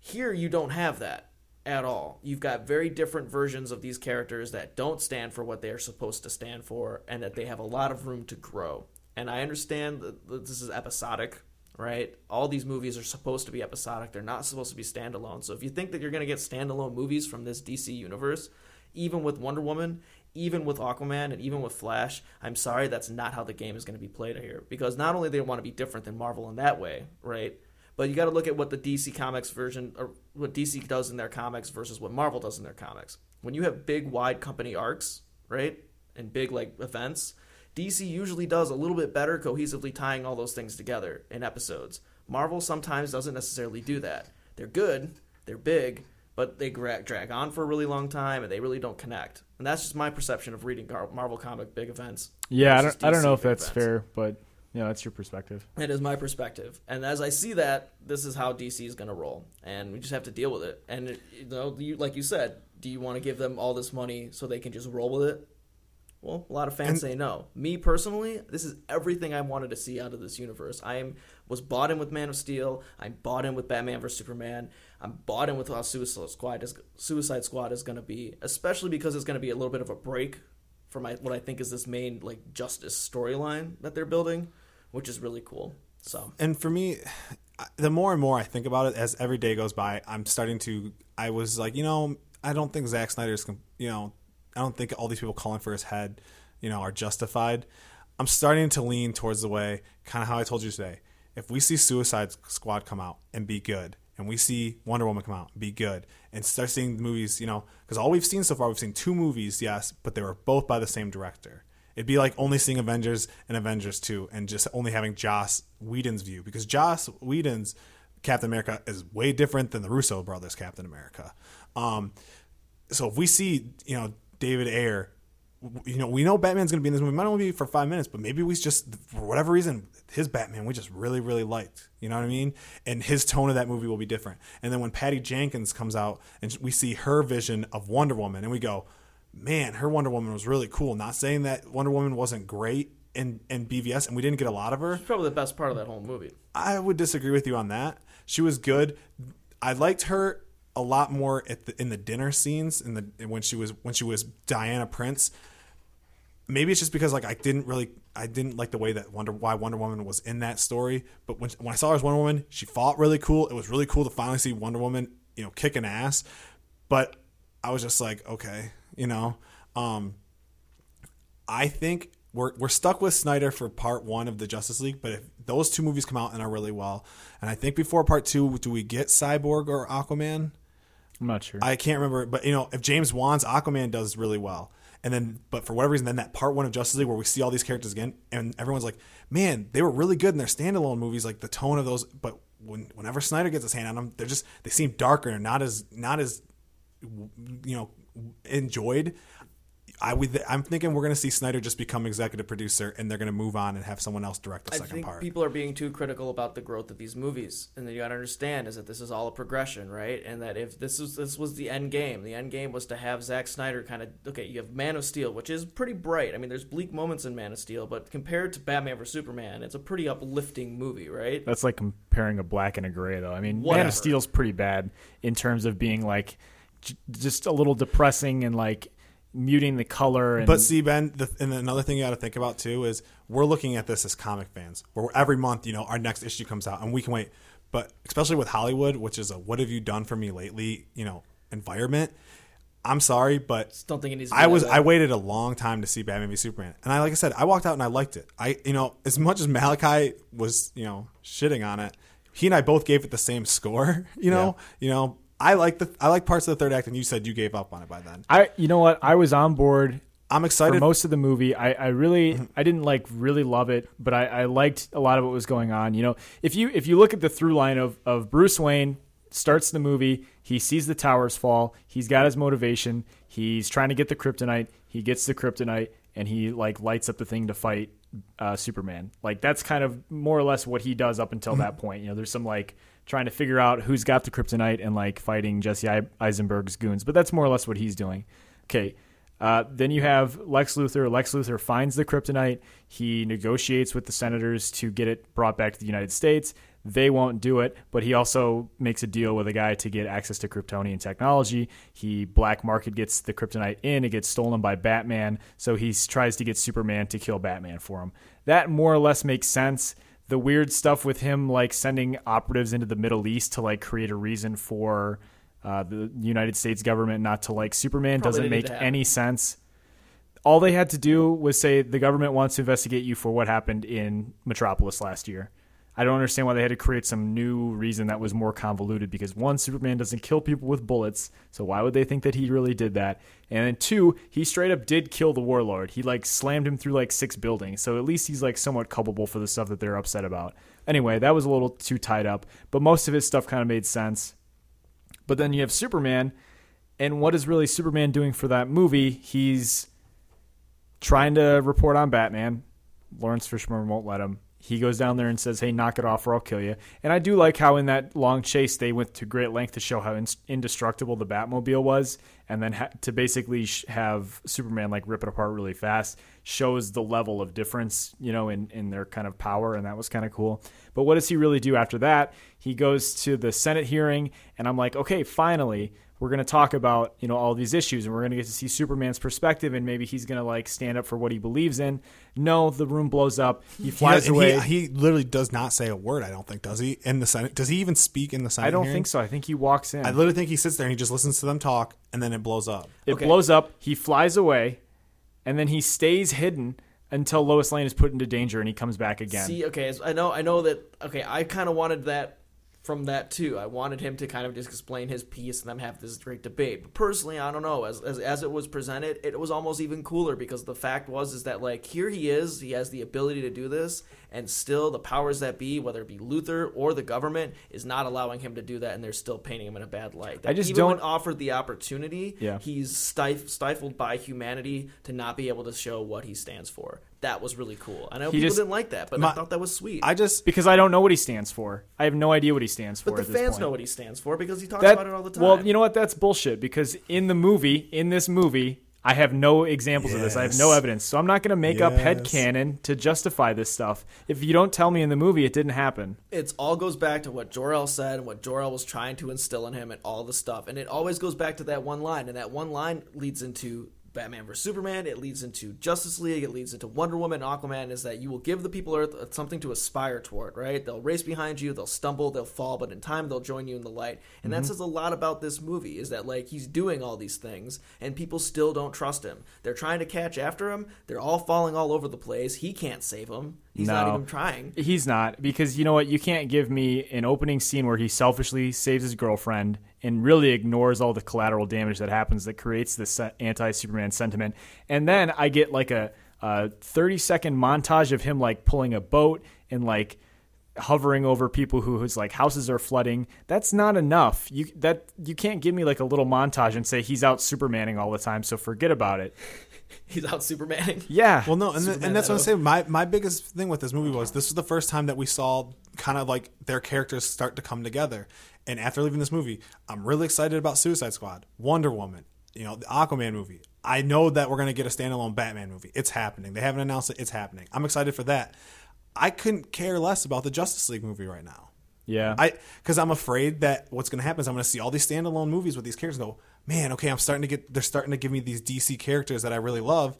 Here, you don't have that at all. You've got very different versions of these characters that don't stand for what they are supposed to stand for, and that they have a lot of room to grow. And I understand that this is episodic, right? All these movies are supposed to be episodic. They're not supposed to be standalone. So if you think that you're going to get standalone movies from this DC universe, even with Wonder Woman, even with Aquaman, and even with Flash, I'm sorry, that's not how the game is going to be played here. Because not only they want to be different than Marvel in that way, right? But you got to look at what the DC Comics version, or what DC does in their comics versus what Marvel does in their comics. When you have big, wide company arcs, right, and big like events, DC usually does a little bit better cohesively tying all those things together in episodes. Marvel sometimes doesn't necessarily do that. They're good, they're big, but they drag on for a really long time and they really don't connect. And that's just my perception of reading Marvel comic big events. yeah, I don't I don't know if that's events. fair, but you know that's your perspective. It is my perspective, and as I see that, this is how DC is going to roll, and we just have to deal with it. And you know, you, like you said, do you want to give them all this money so they can just roll with it? Well, a lot of fans And- say no. Me personally, this is everything I wanted to see out of this universe. I am was bought in with Man of Steel. I'm bought in with Batman vs Superman. I'm bought in with how Suicide Squad is Suicide Squad is going to be, especially because it's going to be a little bit of a break from my what I think is this main like justice storyline that they're building, which is really cool. So and for me, the more and more I think about it, as every day goes by, I'm starting to. I was like, you know, I don't think Zack Snyder's, you know, I don't think all these people calling for his head, you know, are justified. I'm starting to lean towards the way, kind of how I told you today. If we see Suicide Squad come out and be good, and we see Wonder Woman come out and be good, and start seeing the movies, you know, because all we've seen so far, we've seen two movies, yes, but they were both by the same director. It'd be like only seeing Avengers and Avengers 2 and just only having Joss Whedon's view because Joss Whedon's Captain America is way different than the Russo brothers Captain America. Um, so if we see, you know, David Ayer, you know, we know Batman's going to be in this movie. Might only be for five minutes, but maybe we just, for whatever reason, his Batman we just really, really liked. You know what I mean? And his tone of that movie will be different. And then when Patty Jenkins comes out and we see her vision of Wonder Woman, and we go, man, her Wonder Woman was really cool. Not saying that Wonder Woman wasn't great in, in BVS, and we didn't get a lot of her. it's probably the best part of that whole movie. I would disagree with you on that. She was good. I liked her a lot more the, in the dinner scenes in the when she was when she was Diana Prince. Maybe it's just because like I didn't really I didn't like the way that Wonder why Wonder Woman was in that story. But when when I saw her as Wonder Woman, she fought really cool. It was really cool to finally see Wonder Woman you know kicking ass. But I was just like okay you know. Um, I think we're we're stuck with Snyder for part one of the Justice League, but if those two movies come out and are really well, and I think before part two, do we get Cyborg or Aquaman? I'm not sure. I can't remember, but you know, if James Wan's Aquaman does really well, and then but for whatever reason, then that part one of Justice League where we see all these characters again, and everyone's like, man, they were really good in their standalone movies, like the tone of those, but when whenever Snyder gets his hand on them, they're just they seem darker and not as not as you know enjoyed. I would. I'm thinking we're going to see Snyder just become executive producer, and they're going to move on and have someone else direct the I second think part. people are being too critical about the growth of these movies, and that you got to understand is that this is all a progression, right? And that if this was this was the end game, the end game was to have Zack Snyder kind of okay. You have Man of Steel, which is pretty bright. I mean, there's bleak moments in Man of Steel, but compared to Batman vs Superman, it's a pretty uplifting movie, right? That's like comparing a black and a gray, though. I mean, Man of Steel's pretty bad in terms of being like j- just a little depressing and like muting the color. And But see, Ben, the, and another thing you got to think about too is we're looking at this as comic fans, where every month, you know, our next issue comes out, and we can wait. But especially with Hollywood, which is a "What have you done for me lately?" you know, environment. I'm sorry, but Just don't think it needs. To be I that was way. I waited a long time to see Batman v Superman, and I like I said, I walked out and I liked it. I you know as much as Malachi was you know shitting on it, he and I both gave it the same score. You know, you know I like the I like parts of the third act, and you said you gave up on it by then. I, you know what? I was on board I'm excited for most of the movie. I, I really, I didn't like really love it, but I, I liked a lot of what was going on. You know, if you if you look at the through line of of Bruce Wayne starts the movie, he sees the towers fall, he's got his motivation, he's trying to get the kryptonite, he gets the kryptonite, and he like lights up the thing to fight uh, Superman. Like that's kind of more or less what he does up until that point. You know, there's some like trying to figure out who's got the kryptonite and like fighting Jesse Eisenberg's goons, but that's more or less what he's doing. Okay. Uh, then you have Lex Luthor. Lex Luthor finds the kryptonite. He negotiates with the senators to get it brought back to the United States. They won't do it, but he also makes a deal with a guy to get access to Kryptonian technology. He black market gets the kryptonite in. It gets stolen by Batman, so he tries to get Superman to kill Batman for him. That more or less makes sense. The weird stuff with him, like sending operatives into the Middle East to like create a reason for uh, the United States government not to like Superman, Probably doesn't make any sense. All they had to do was say the government wants to investigate you for what happened in Metropolis last year. I don't understand why they had to create some new reason that was more convoluted because one, Superman doesn't kill people with bullets, so why would they think that he really did that? And then two, he straight up did kill the warlord. He like slammed him through like six buildings, so at least he's like somewhat culpable for the stuff that they're upset about. Anyway, that was a little too tied up, but most of his stuff kind of made sense. But then you have Superman, and what is really Superman doing for that movie? He's trying to report on Batman. Lawrence Fishburne won't let him. He goes down there and says, "Hey, knock it off, or I'll kill you." And I do like how in that long chase they went to great length to show how in- indestructible the Batmobile was, and then ha- to basically sh- have Superman like rip it apart really fast shows the level of difference, you know, in in their kind of power, and that was kind of cool. But what does he really do after that? He goes to the Senate hearing, and I'm like, okay, finally, we're going to talk about you know all these issues and we're going to get to see superman's perspective and maybe he's going to like stand up for what he believes in no the room blows up he flies He- away He, he literally does not say a word. I don't think does he in the Senate. Does he even speak in the Senate? i don't hearing? think so i think he walks in I literally think he sits there and he just listens to them talk, and then it blows up. it Okay. blows up he flies away and then he stays hidden until lois lane is put into danger and he comes back again See, okay, I know, I know that. Okay, I kind of wanted that from that too. I wanted him to kind of just explain his piece and them have this great debate. But personally, I don't know. As, as as it was presented, it was almost even cooler because the fact was is that like here he is, he has the ability to do this, and still the powers that be, whether it be Luthor or the government, is not allowing him to do that, and they're still painting him in a bad light. That I just even don't- offered the opportunity, Yeah. he's stif- stifled by humanity to not be able to show what he stands for. That was really cool. I know He people just- didn't like that, but I thought that was sweet. I just because I don't know what he stands for. I have no idea what he stands for. But the at this fans point. know what he stands for because he talks That- about it all the time. Well, you know what? That's bullshit. Because in the movie, in this movie, I have no examples of this. I have no evidence, so I'm not going to make up head canon to justify this stuff. If you don't tell me in the movie, it didn't happen. it all goes back to what Jor El said and what Jor El was trying to instill in him and all the stuff. And it always goes back to that one line, and that one line leads into Batman vs Superman. It leads into Justice League. It leads into Wonder Woman Aquaman. Is that you will give the people Earth uh, something to aspire toward, right? They'll race behind you, they'll stumble, they'll fall, but in time they'll join you in the light. And that mm-hmm. says a lot about this movie. Is that like he's doing all these things and people still don't trust him. They're trying to catch after him. They're all falling all over the place. He can't save them. He's not even trying. He's not because you know what? You can't give me an opening scene where he selfishly saves his girlfriend and really ignores all the collateral damage that happens that creates this anti-Superman sentiment, and then I get like a, a 30 second montage of him like pulling a boat and like hovering over people who whose like houses are flooding. That's not enough. You that you can't give me like a little montage and say he's out Supermaning all the time. So forget about it. He's out Supermaning. Yeah. Well, no, and, th- and that's what I'm saying. My my biggest thing with this movie was this was the first time that we saw kind of like their characters start to come together. And after leaving this movie, I'm really excited about Suicide Squad, Wonder Woman, you know, the Aquaman movie. I know that we're gonna get a standalone Batman movie. It's happening. They haven't announced it. It's happening. I'm excited for that. I couldn't care less about the Justice League movie right now. yeah. I because I'm afraid that what's going to happen is I'm going to see all these standalone movies with these characters. and Go, man, okay, I'm starting to get. They're starting to give me these DC characters that I really love,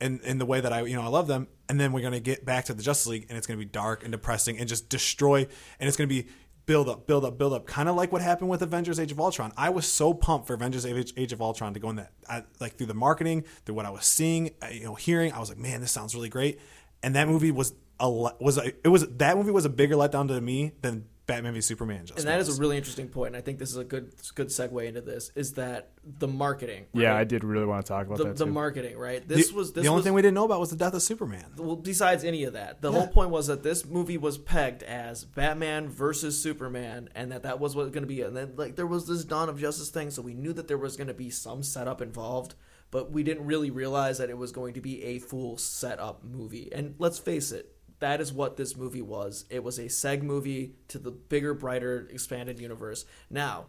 and in the way that I you know I love them. And then we're going to get back to the Justice League, and it's going to be dark and depressing and just destroy. And it's going to be build up, build up, build up, kind of like what happened with Avengers: Age of Ultron. I was so pumped for Avengers: Age, Age of Ultron to go in that, I, like through the marketing, through what I was seeing, uh, you know, hearing. I was like, man, this sounds really great. And that movie was a was a, it was that movie was a bigger letdown to me than Batman v Superman. Just and that was. is a really interesting point, and I think this is a good good segue into this. Is that the marketing? yeah. I did really want to talk about The, that the marketing, right? the, This was this the only was, thing we didn't know about was the death of Superman. well, besides any of that, the whole point was that this movie was pegged as Batman versus Superman, and that that was what was going to be. And then like there was this Dawn of Justice thing, so we knew that there was going to be some setup involved, but we didn't really realize that it was going to be a full setup movie. And let's face it. That is what this movie was. It was a seg movie to the bigger, brighter, expanded universe. Now,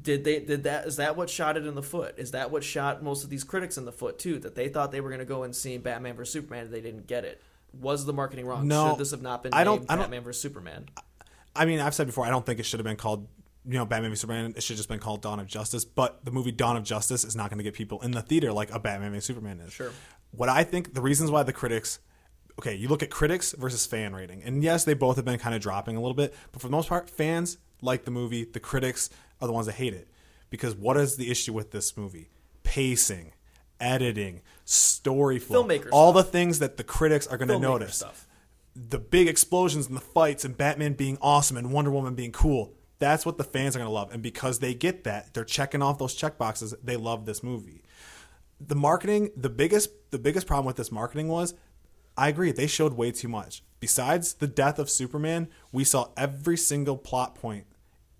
did they did that is that what shot it in the foot is that what shot most of these critics in the foot too that they thought they were going to go and see batman vs superman and they didn't get it was the marketing wrong No, should this have not been I don't- named I don't- batman vs superman I mean, I've said before, I don't think it should have been called, you know, Batman v Superman. It should have just been called Dawn of Justice. But the movie Dawn of Justice is not going to get people in the theater like a Batman v Superman is. Sure. What I think the reasons why the critics, okay, you look at critics versus fan rating, and yes, they both have been kind of dropping a little bit, but for the most part, fans like the movie. The critics are the ones that hate it because what is the issue with this movie? Pacing. Editing, story flow, Filmmaker all stuff. the things that the critics are going to notice stuff. the big explosions and the fights and Batman being awesome and Wonder Woman being cool. That's what the fans are going to love. And because they get that, they're checking off those check boxes. They love this movie. The marketing, the biggest the biggest problem with this marketing was I agree, they showed way too much. Besides the death of Superman, we saw every single plot point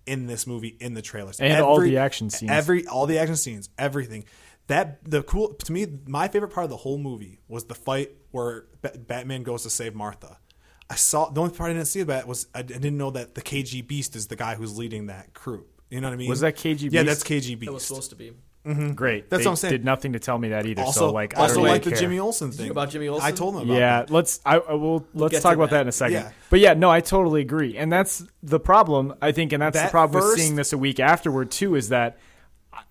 in this movie in the trailers. And all the action scenes. Every all the action scenes, everything. That the cool to me, my favorite part of the whole movie was the fight where Ba- Batman goes to save Martha. I saw the only part I didn't see about was I, I didn't know that the KG Beast is the guy who's leading that crew. You know what I mean? Was that KG Yeah, that's KG Beast. it was supposed to be Mm-hmm. Great. That's they what I'm saying. Did nothing to tell me that either. also, so like, I also don't really like the care. Jimmy Olsen thing about Jimmy Olsen? I told them. about Yeah, that. let's. I, I will. Let's get talk about that. that in a second. Yeah. But yeah, no, I totally agree, and that's the problem. I think, and that's the That problem with seeing this a week afterward too, is that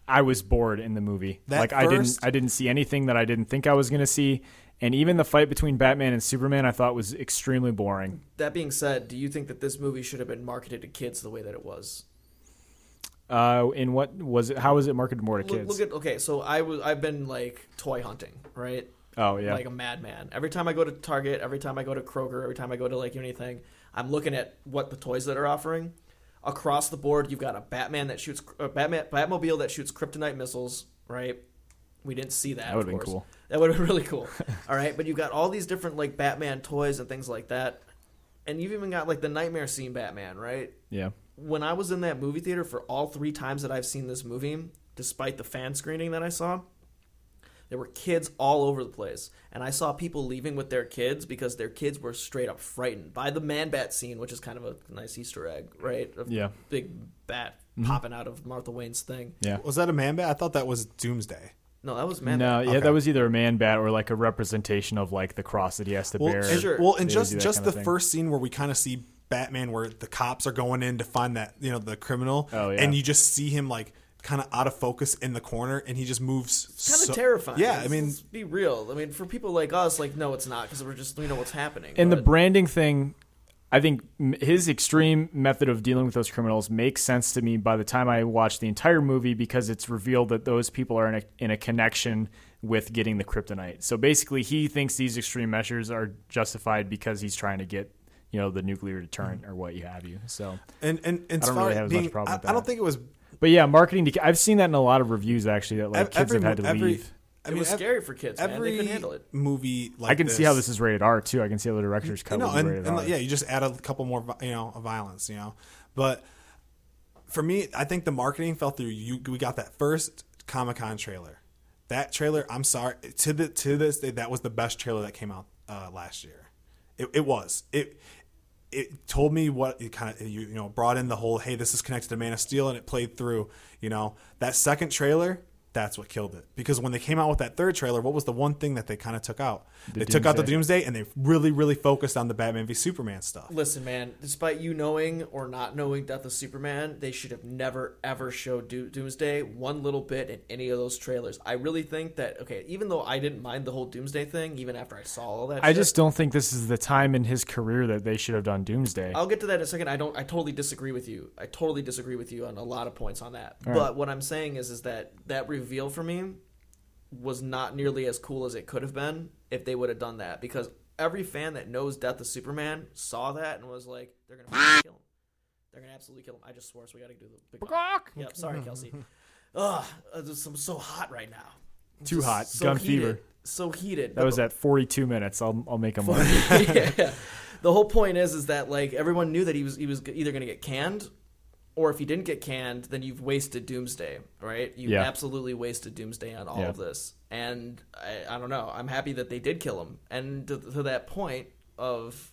I was bored in the movie. That like I didn't I didn't see anything that I didn't think I was going to see. And even the fight between Batman and Superman I thought was extremely boring. That being said, do you think that this movie should have been marketed to kids the way that it was? Uh, in what was it? How was it marketed more to kids? look at okay, so I was I've been like toy hunting, right? oh yeah, Like a madman. Every time I go to Target, every time I go to Kroger, every time I go to like anything, I'm looking at what the toys that are offering. Across the board, you've got a Batman that shoots a Batman Batmobile that shoots kryptonite missiles, right? We didn't see that. That would've been cool. That would have been really cool. all right, but you've got all these different like Batman toys and things like that, and you've even got like the nightmare scene Batman, right? yeah. When I was in that movie theater for all three times that I've seen this movie, despite the fan screening that I saw, there were kids all over the place. And I saw people leaving with their kids because their kids were straight up frightened by the man bat scene, which is kind of a nice Easter egg, right? A Yeah. Big bat mm-hmm. popping out of Martha Wayne's thing. Yeah. Was that a man bat? I thought that was Doomsday. No, that was man Bat. no, bat. yeah, Okay. that was either a man bat or like a representation of like the cross that he has to Well, bear. Sure. well, and They just just kind the thing. first scene where we kind of see Batman, where the cops are going in to find that you know the criminal, Oh, yeah. and you just see him like kind of out of focus in the corner, and he just moves. Kind of so- terrifying. Yeah, I Let's- mean, let's be real. I mean, for people like us, like, no, it's not because we're just we know what's happening. And the branding thing, I think his extreme method of dealing with those criminals makes sense to me by the time I watch the entire movie because it's revealed that those people are in a, in a connection with getting the kryptonite. So basically, he thinks these extreme measures are justified because he's trying to get you know the nuclear deterrent or what you have you. So, and and, and I don't really have as being, much problem I, with I don't think it was but yeah, marketing. To, ki- I've seen that in a lot of reviews actually that like ev- kids have had to every. leave. I it mean, was ev- scary for kids, man. They Every couldn't handle it. movie, like I can see how this is rated R too. I can see how the director's cut you know, and, rated and R. yeah, you just add a couple more, you know, of violence, you know. But for me, I think the marketing fell through. You, we got that first Comic Con trailer. That trailer, I'm sorry, to the to this day, that was the best trailer that came out uh, last year. It, it was it. It told me what it kind of you, you know brought in the whole hey this is connected to Man of Steel and it played through you know. That second trailer that's what killed it because when they came out with that third trailer what was the one thing that they kind of took out they took out the Doomsday. Doomsday and they really really focused on the Batman v Superman stuff Listen, man. Despite you knowing or not knowing Death of Superman, they should have never ever showed Do- Doomsday one little bit in any of those trailers. I really think that okay, even though I didn't mind the whole Doomsday thing, even after I saw all that, I shit, just don't think this is the time in his career that they should have done Doomsday. I'll get to that in a second. I don't. I totally disagree with you. I totally disagree with you on a lot of points on that. All but right. what I'm saying is, is that that reveal for me was not nearly as cool as it could have been if they would have done that. Because every fan that knows Death of Superman saw that and was like, they're gonna kill him. They're gonna absolutely kill him. I just swore, so we got to do the big. Yep. Sorry, Kelsey. Ugh, uh, it's- I'm so hot right now. Too just hot. so Gun heated. fever. So heated. That was at 42 minutes. I'll I'll make a mark. yeah. The whole point is is that like everyone knew that he was he was either going to get canned or if he didn't get canned, then you've wasted Doomsday, right? You Yeah. absolutely wasted Doomsday on all Yeah. of this. And I, I don't know. I'm happy that they did kill him. And to, to that point of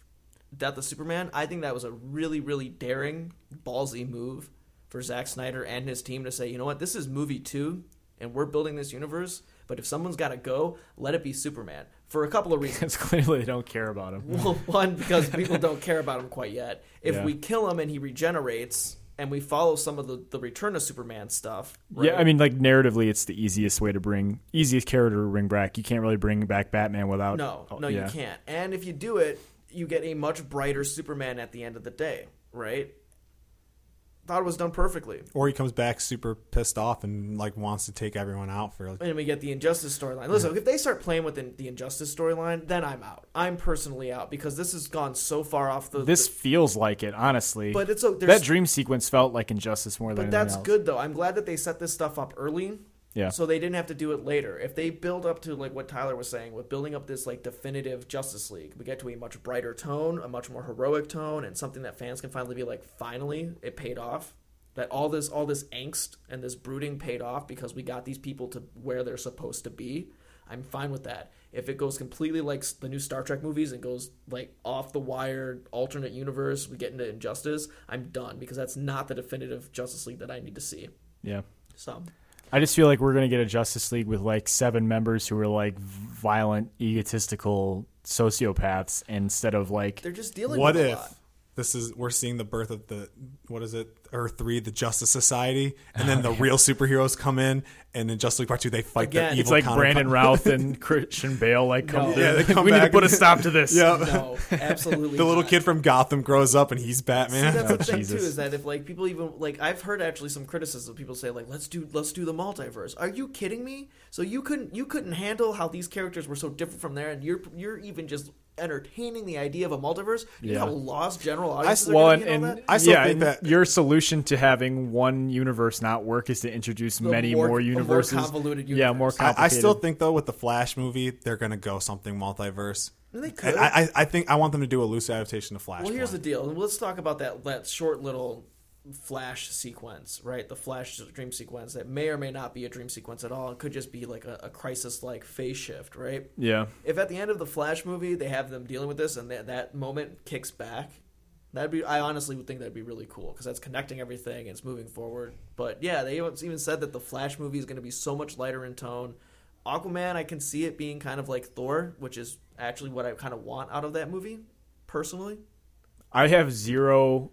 Death of Superman, I think that was a really, really daring, ballsy move for Zack Snyder and his team to say, you know what, this is movie two, and we're building this universe. But if someone's got to go, let it be Superman for a couple of reasons. Clearly they don't care about him. Well, one because people don't care about him quite yet. If Yeah. we kill him and he regenerates, and we follow some of the, the Return of Superman stuff, Yeah. I mean, like narratively, it's the easiest way to bring easiest character to bring back. You can't really bring back Batman without. no, oh, no, yeah. you can't. And if you do it, you get a much brighter Superman at the end of the day, right? Thought it was done perfectly. or he comes back super pissed off and like wants to take everyone out for like, And we get the Injustice storyline. Listen, if they start playing with the, the Injustice storyline, then I'm out. I'm personally out because this has gone so far off the. This the- feels like it, honestly. but it's a, that dream sequence felt like Injustice more than that. But that's else. good though. I'm glad that they set this stuff up early. Yeah. So they didn't have to do it later. If they build up to like what Tyler was saying, with building up this like definitive Justice League, we get to a much brighter tone, a much more heroic tone, and something that fans can finally be like, finally, it paid off. That all this all this angst and this brooding paid off because we got these people to where they're supposed to be. I'm fine with that. If it goes completely like the new Star Trek movies and goes like off the wire, alternate universe, we get into Injustice, I'm done because that's not the definitive Justice League that I need to see. Yeah. So I just feel like we're gonna get a Justice League with like seven members who are like violent, egotistical sociopaths instead of like they're just dealing what with a if lot. This is we're seeing the birth of the what is it Earth three the Justice Society, and then oh, the real superheroes come in, and in Justice League Part two they fight Again, the evil. It's like counterpart. Brandon Routh and Christian Bale like come. No. Yeah, they come we need to put a stop to this. Yeah, No, absolutely. the little not. kid from Gotham grows up and he's See, Batman. that's Oh, the thing Jesus. too is that if like people even like I've heard actually some criticism. People say like let's do let's do the multiverse. Are you kidding me? So you couldn't you couldn't handle how these characters were so different from there, and you're you're even just entertaining the idea of a multiverse. You know Yeah. how lost general audiences well, and, going to be and all and that. I still yeah, think that- your solution to having one universe not work is to introduce The many more- more, a more universes. convoluted Yeah, more universe. I, I still think though with the Flash movie they're gonna go something multiverse. They could. I, I I think I want them to do a loose adaptation of Flash. Well, here's the deal. Let's talk about that that short little flash sequence, right? The flash dream sequence that may or may not be a dream sequence at all. It could just be like a, a crisis-like phase shift, right? yeah. If at the end of the Flash movie they have them dealing with this and that that moment kicks back, that'd be. I honestly would think that'd be really cool because that's connecting everything and it's moving forward. But yeah, they even said that the Flash movie is going to be so much lighter in tone. Aquaman, I can see it being kind of like Thor, which is actually what I kind of want out of that movie, personally. I have zero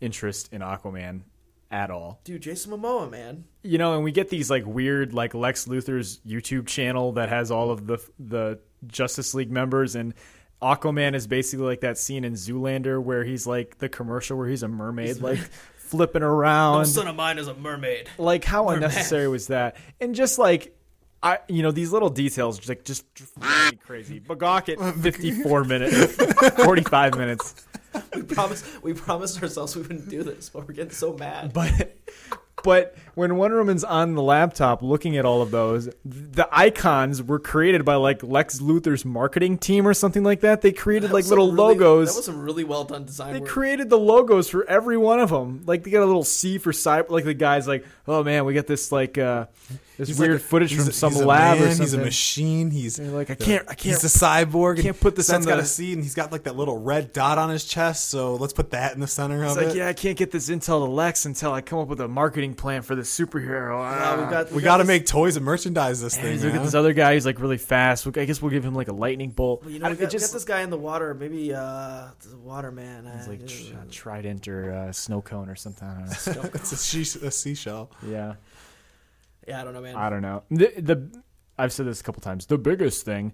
interest in Aquaman at all. Dude, Jason Momoa, man. You know, and we get these like weird like Lex Luthor's YouTube channel that has all of the the Justice League members and Aquaman is basically like that scene in Zoolander where he's like the commercial where he's a mermaid like flipping around. son of mine is a mermaid. like how unnecessary was that and just like i you know these little details just like just crazy bagok at 54 minutes 45 minutes We promised we promised ourselves we wouldn't do this, but we're getting so mad. but but when Wonder Woman's on the laptop looking at all of those, the icons were created by like Lex Luthor's marketing team or something like that. They created like little really- logos. That was some really well done design They work. created the logos for every one of them. Like they got a little C for cyber. Like the guy's like, oh man, we got this like uh this He's weird like a- footage from a- some he's a lab man, or something. He's a machine. He's They're like, I can't, I can't. He's a cyborg. and can't put this That's on got the- a C, and he's got like that little red dot on his chest. So let's put that in the center of like, it. yeah, I can't get this intel to Lex until I come up with a marketing plan for this superhero. Wow, Ah. we've got, we got to make toys and merchandise this And thing. he's look at this other guy. He's like really fast. I guess we'll give him like a lightning bolt. You know, I we got, it just got this guy in the water. Maybe uh, the waterman. it's Uh, like tr- uh, trident or uh, snow cone or something. I don't know. it's a, she- a seashell. Yeah, yeah, I don't know, man. I don't know. The, the I've said this a couple times. The biggest thing.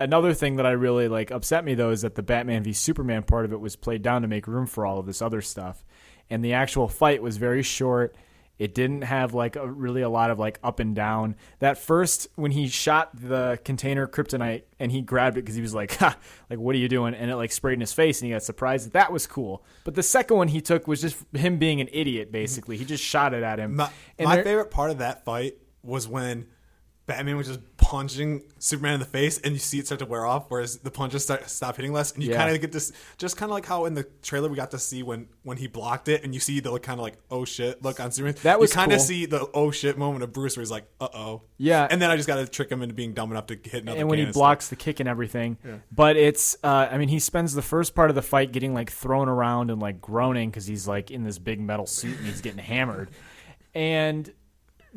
Another thing that I really like upset me though is that the Batman v Superman part of it was played down to make room for all of this other stuff, and the actual fight was very short. It didn't have like a, really a lot of like up and down. That first when he shot the container kryptonite and he grabbed it because he was like, ha, like what are you doing? And it like sprayed in his face and he got surprised. That was cool. But the second one he took was just him being an idiot. Basically, he just shot it at him. My, And my favorite part of that fight was when Batman was just punching Superman in the face, and you see it start to wear off, whereas the punches start stop hitting less, and you Yeah. kind of get this, just kind of like how in the trailer we got to see when when he blocked it, and you see the kind of like oh shit look on Superman. That was kind of cool. see the oh shit moment of Bruce, where he's like uh oh, Yeah. and then I just got to trick him into being dumb enough to hit another. and when he blocks the kick and everything. But it's, uh, I mean, he spends the first part of the fight getting like thrown around and like groaning because he's like in this big metal suit and he's getting hammered. And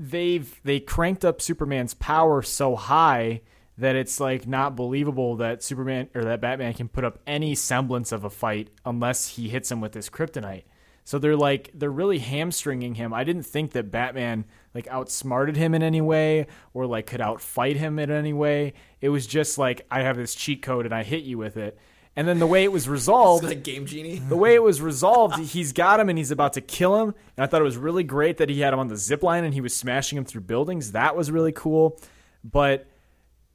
they've they cranked up Superman's power so high that it's like not believable that Superman or that Batman can put up any semblance of a fight unless he hits him with his kryptonite. So they're like they're really hamstringing him. I didn't think that Batman like outsmarted him in any way or like could outfight him in any way. It was just like I have this cheat code and I hit you with it. And then the way it was resolved, like Game Genie. the way it was resolved, he's got him and he's about to kill him. And I thought it was really great that he had him on the zip line and he was smashing him through buildings. That was really cool. But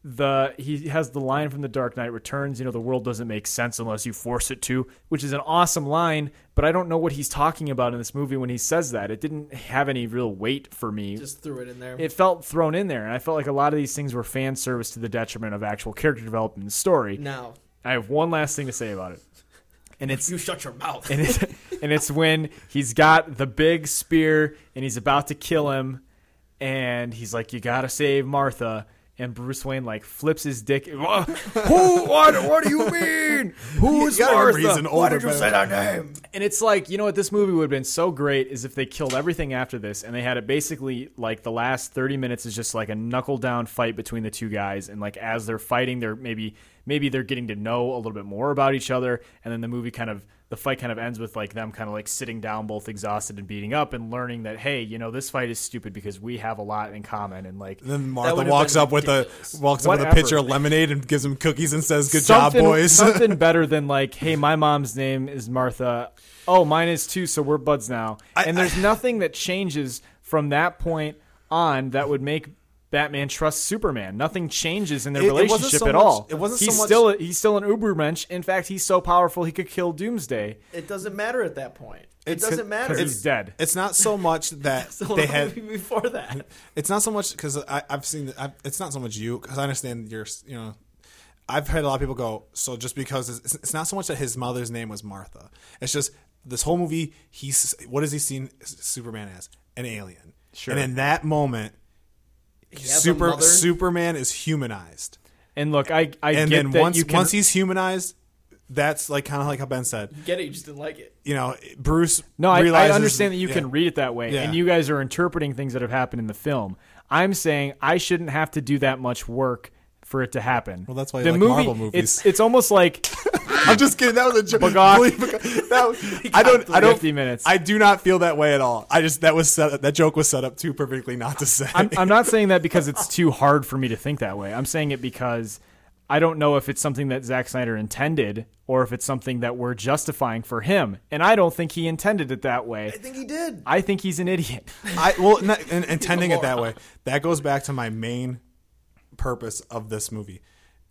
the he has the line from the Dark Knight Returns, you know, the world doesn't make sense unless you force it to, which is an awesome line, but I don't know what he's talking about in this movie when he says that. It didn't have any real weight for me. Just threw it in there. it felt thrown in there, and I felt like a lot of these things were fan service to the detriment of actual character development and story. now, I have one last thing to say about it. And it's you shut your mouth. and it's and it's when he's got the big spear and he's about to kill him, and he's like, "You gotta save Martha." And Bruce Wayne like flips his dick. Who? What? What do you mean? Who's You gotta remember Martha? he's an older Batman. that name? And it's like, you know what this movie would have been so great is if they killed everything after this and they had it basically like the last 30 minutes is just like a knuckle down fight between the two guys and like as they're fighting they're maybe maybe they're getting to know a little bit more about each other, and then the movie kind of the fight kind of ends with like them kind of like sitting down, both exhausted and beating up, and learning that hey, you know, this fight is stupid because we have a lot in common, and like And then Martha walks up with a ridiculous. walks up with a pitcher of lemonade and gives him cookies and says, "Good something, job, boys." something better than like, hey, my mom's name is Martha. Oh, mine is too, so we're buds now. I- and there's nothing that changes from that point on that would make Batman trusts Superman. Nothing changes in their It- it relationship so at much- all. it wasn't so he's much- still he's still an Ubermensch. In fact, he's so powerful he could kill Doomsday It doesn't matter at that point. It It's- doesn't matter. because he's dead. it's not so much that So they had before that. it's not so much because I've seen. i it's not so much you because I understand you're. You know, I've heard a lot of people go. So just because it's, it's not so much that his mother's name was Martha. It's just this whole movie. He's what has he seen Superman as an alien? Sure. And in that moment, He has a super? Superman is humanized. And look, I I And get then that once you can, once he's humanized, that's like kind of like how Ben said. Get it? You just didn't like it. You know, Bruce. No, I, I understand that you yeah. can read it that way, Yeah. and you guys are interpreting things that have happened in the film. I'm saying I shouldn't have to do that much work for it to happen. Well, that's why you the like movie, Marvel movies. It's it's almost like I'm just kidding. That was a joke. Bagok. That was- I don't. I don't. 50 minutes. I do not feel that way at all. I just that was set, that joke was set up too perfectly not to say. I'm, I'm not saying that because it's too hard for me to think that way. I'm saying it because I don't know if it's something that Zack Snyder intended or if it's something that we're justifying for him, and I don't think he intended it that way. I think he did. I think he's an idiot. I well, not, and intending it that way. That goes back to my main purpose of this movie.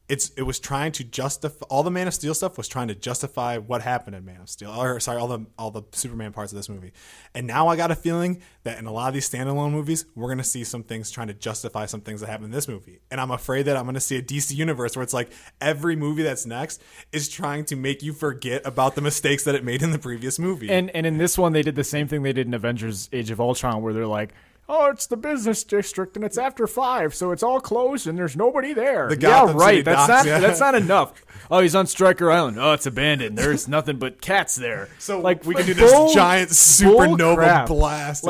It's it was trying to justify all the Man of Steel stuff was trying to justify what happened in Man of Steel, or sorry, all the all the Superman parts of this movie. And now I got a feeling that in a lot of these standalone movies, we're gonna see some things trying to justify some things that happened in this movie. And I'm afraid that I'm gonna see a DC universe where it's like every movie that's next is trying to make you forget about the mistakes that it made in the previous movie. And and in this one, they did the same thing they did in Avengers: Age of Ultron, where they're like, "Oh, it's the business district, and it's after five, so it's all closed, and there's nobody there." The yeah, Gotham right. City that's docks, not yeah. that's not enough. Oh, he's on Stryker Island. Oh, it's abandoned. There's nothing but cats there. So like we can do this bull- giant bull supernova crap. blast, yeah.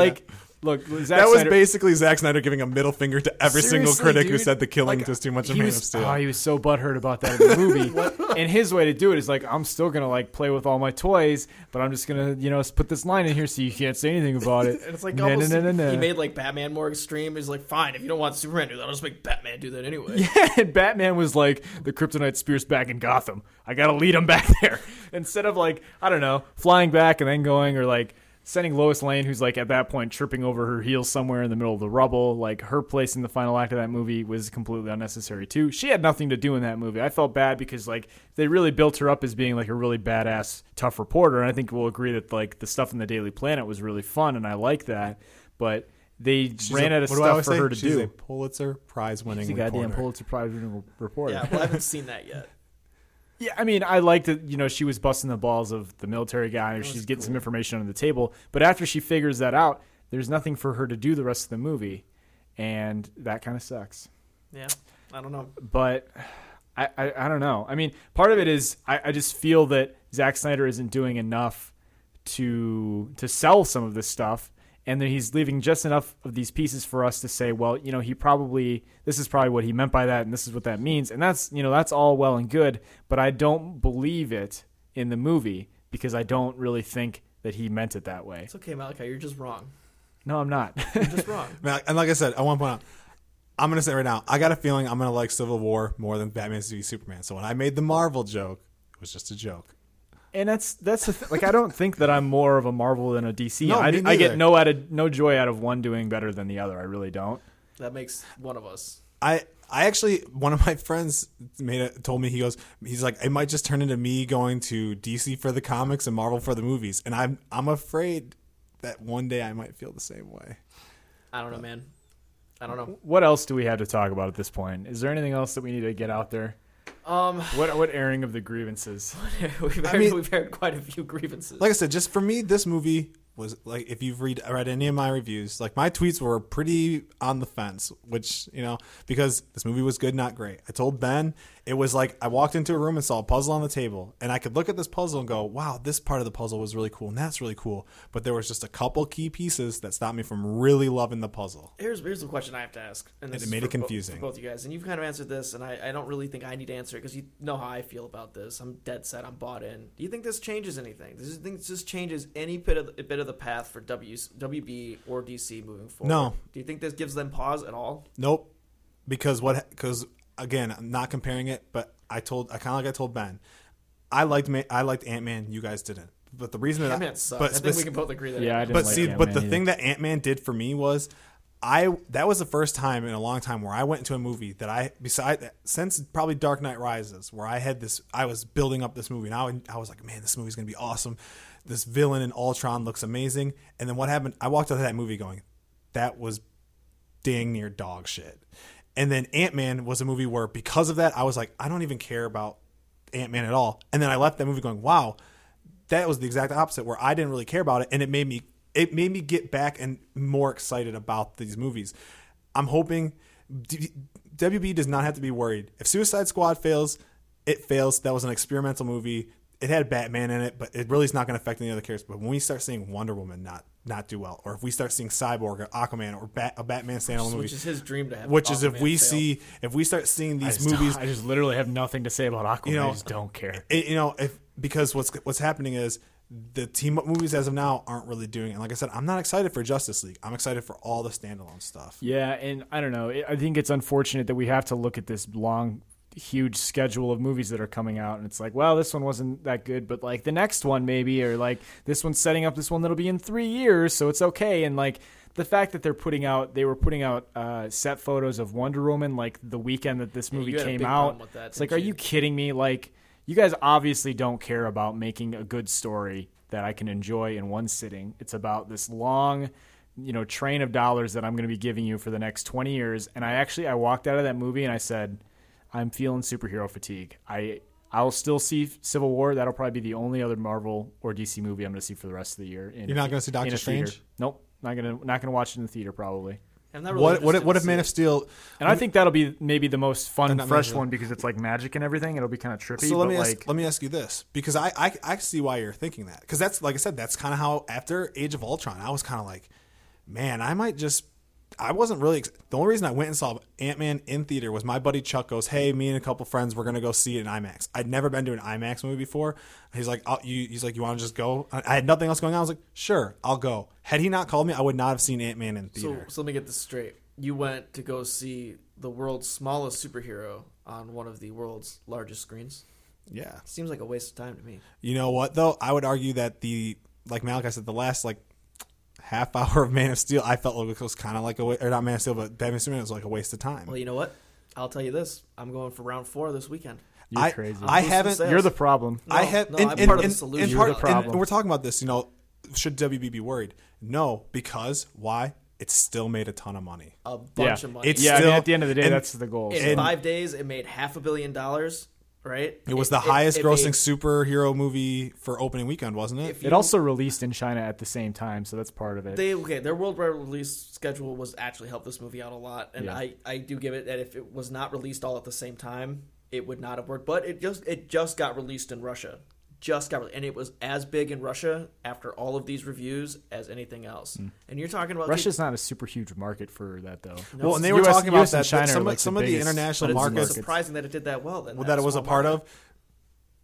Like, look, Zack that was Snyder- basically Zack Snyder giving a middle finger to every single Seriously, critic who said the killing Like, was too much of Man was, of Steel. Oh, he was so butthurt about that in the movie. and his way to do it is like, I'm still gonna like play with all my toys, but I'm just gonna, you know, put this line in here so you can't say anything about it. And it's like No, no, almost, no, no, no. he made like Batman more extreme. He's like, fine, if you don't want Superman to do that, I'll just make Batman do that anyway. Yeah, and Batman was like, the Kryptonite spear's back in Gotham. I gotta lead him back there. Instead of like, I don't know, flying back and then going or like sending Lois Lane, who's like at that point tripping over her heels somewhere in the middle of the rubble. Like her place in the final act of that movie was completely unnecessary too. She had nothing to do in that movie. I felt bad because like they really built her up as being like a really badass, tough reporter. And I think we'll agree that like the stuff in the Daily Planet was really fun and I like that. But they She's ran a- out of what do I stuff for say? her to She's do. a Pulitzer Prize winning She's a goddamn reporter. Pulitzer Prize winning reporter. Yeah, well, I haven't seen that yet. Yeah, I mean, I liked that. You know, she was busting the balls of the military guy, or she's getting some information on the table. But after she figures that out, there's nothing for her to do the rest of the movie, and that kind of sucks. Yeah, I don't know. But I, I, I don't know. I mean, part of it is I, I just feel that Zack Snyder isn't doing enough to to sell some of this stuff, and then he's leaving just enough of these pieces for us to say, well, you know, he probably this is probably what he meant by that, and this is what that means, and that's you know that's all well and good, but I don't believe it in the movie because I don't really think that he meant it that way. It's okay, Malachi. You're just wrong. No, I'm not. You're just wrong. And like I said, I want to point out, I'm going to say right now, I got a feeling I'm going to like Civil War more than Batman v Superman. So when I made the Marvel joke, it was just a joke. And that's that's the th- like I don't think that I'm more of a Marvel than a DC. No, I, me I get no out of no joy out of one doing better than the other. I really don't. That makes one of us. I I actually one of my friends made it told me he goes he's like it might just turn into me going to DC for the comics and Marvel for the movies and I'm I'm afraid that one day I might feel the same way. I don't know, man. I don't know. What else do we have to talk about at this point? Is there anything else that we need to get out there? Um, What what airing of the grievances? we've, I mean- we've heard quite a few grievances. Like I said, just for me, this movie was like if you've read read any of my reviews, like my tweets were pretty on the fence, which you know because this movie was good, not great. I told Ben it was like I walked into a room and saw a puzzle on the table, and I could look at this puzzle and go, "Wow, this part of the puzzle was really cool, and that's really cool." But there was just a couple key pieces that stopped me from really loving the puzzle. Here's here's the question I have to ask, and this it made it confusing. bo- both you guys. And you've kind of answered this, and I, I don't really think I need to answer it because you know how I feel about this. I'm dead set. I'm bought in. Do you think this changes anything? Do you think this just changes any bit of the, bit of the path for W WB or DC moving forward? No. Do you think this gives them pause at all? Nope. Because what? Because again, I'm not comparing it, but I told I kind of like I told Ben, I liked Ma- I liked Ant Man. You guys didn't. But the reason that Ant I, Man sucked. but I think we can both agree that. Yeah, I didn't but like see, Ant-Man but the either. thing that Ant Man did for me was, I that was the first time in a long time where I went into a movie that I beside since probably Dark Knight Rises, where I had this, I was building up this movie, and I, I was like, man, this movie's gonna be awesome. This villain in Ultron looks amazing. And then what happened? I walked out of that movie going, that was dang near dog shit. And then Ant Man was a movie where because of that, I was like, I don't even care about Ant Man at all. And then I left that movie going, wow, that was the exact opposite where I didn't really care about it, and it made me it made me get back and more excited about these movies. I'm hoping WB does not have to be worried if Suicide Squad fails. It fails. That was an experimental movie. It had Batman in it, but it really is not going to affect any other characters. But when we start seeing Wonder Woman not not do well, or if we start seeing Cyborg or Aquaman or Bat, a Batman standalone movie, which is his dream to have. which is if we fail. see if we start seeing these just, movies I just literally have nothing to say about Aquaman. You know, I just don't care. it, you know, if because what's what's happening is the team up movies as of now aren't really doing it. And like I said, I'm not excited for Justice League. I'm excited for all the standalone stuff. Yeah, and I don't know. I think it's unfortunate that we have to look at this long, huge schedule of movies that are coming out, and it's like, well, this one wasn't that good, but like the next one maybe, or like this one's setting up this one that'll be in three years, so it's okay. And like the fact that they're putting out, they were putting out uh, set photos of Wonder Woman like the weekend that this movie you a came out. that, it's like, didn't are you? you kidding me? Like, you guys obviously don't care about making a good story that I can enjoy in one sitting. It's about this long, you know, train of dollars that I'm going to be giving you for the next 20 years. And I actually I walked out of that movie and I said, I'm feeling superhero fatigue. I I'll still see Civil War. That'll probably be the only other Marvel or DC movie I'm going to see for the rest of the year. in You're not gonna see Doctor in theater. Strange? Nope, not gonna not gonna watch it in the theater probably. I'm really What what if, what if Man of. Steel? And I think that'll be maybe the most fun, fresh one because it's like magic and everything. It'll be kind of trippy. So let but me like, ask, let me ask you this because I I, I see why you're thinking that because that's like I said that's kind of how after Age of Ultron I was kind of like, man, I might just. I wasn't really. ex- The only reason I went and saw Ant Man in theater was my buddy Chuck goes, "Hey, me and a couple friends, we're gonna go see it in IMAX." I'd never been to an IMAX movie before. He's like, oh, "You," he's like, "You want to just go?" I had nothing else going on. I was like, "Sure, I'll go." Had he not called me, I would not have seen Ant Man in So, theater. so let me get this straight. You went to go see the world's smallest superhero on one of the world's largest screens. yeah, Seems like a waste of time to me. You know what though? I would argue that the like Malachi said, the last like half hour of Man of Steel, I felt like it was kind of like a wa- or not Man of Steel, but Batman Superman was like a waste of time. Well, you know what? I'll tell you this. I'm going for round four this weekend. you're I crazy. I Boosting haven't. You're the problem. No, I have. no, and, I'm and- part of the solution. and You're part- the problem. and we're talking about this. You know, should WB be worried? No, because why? It still made a ton of money. A bunch yeah, of money. It's yeah. I mean, still- at the end of the day, and- that's the goal. in so. five days, it made half a billion dollars. Right? It was the highest it grossing made- superhero movie for opening weekend, wasn't it? You- It also released in China at the same time, so that's part of it. They okay. Their worldwide release schedule was actually helped this movie out a lot, and Yeah. I I do give it that if it was not released all at the same time, it would not have worked. But it just it just got released in Russia, just got re- and it was as big in Russia after all of these reviews as anything else. Hmm. And you're talking about Russia's not a super huge market for that, though. No, well, and they were US talking about US and that. China that some, like the some of the international but it's markets surprising that it did that well. Then well, that it was a part market. of.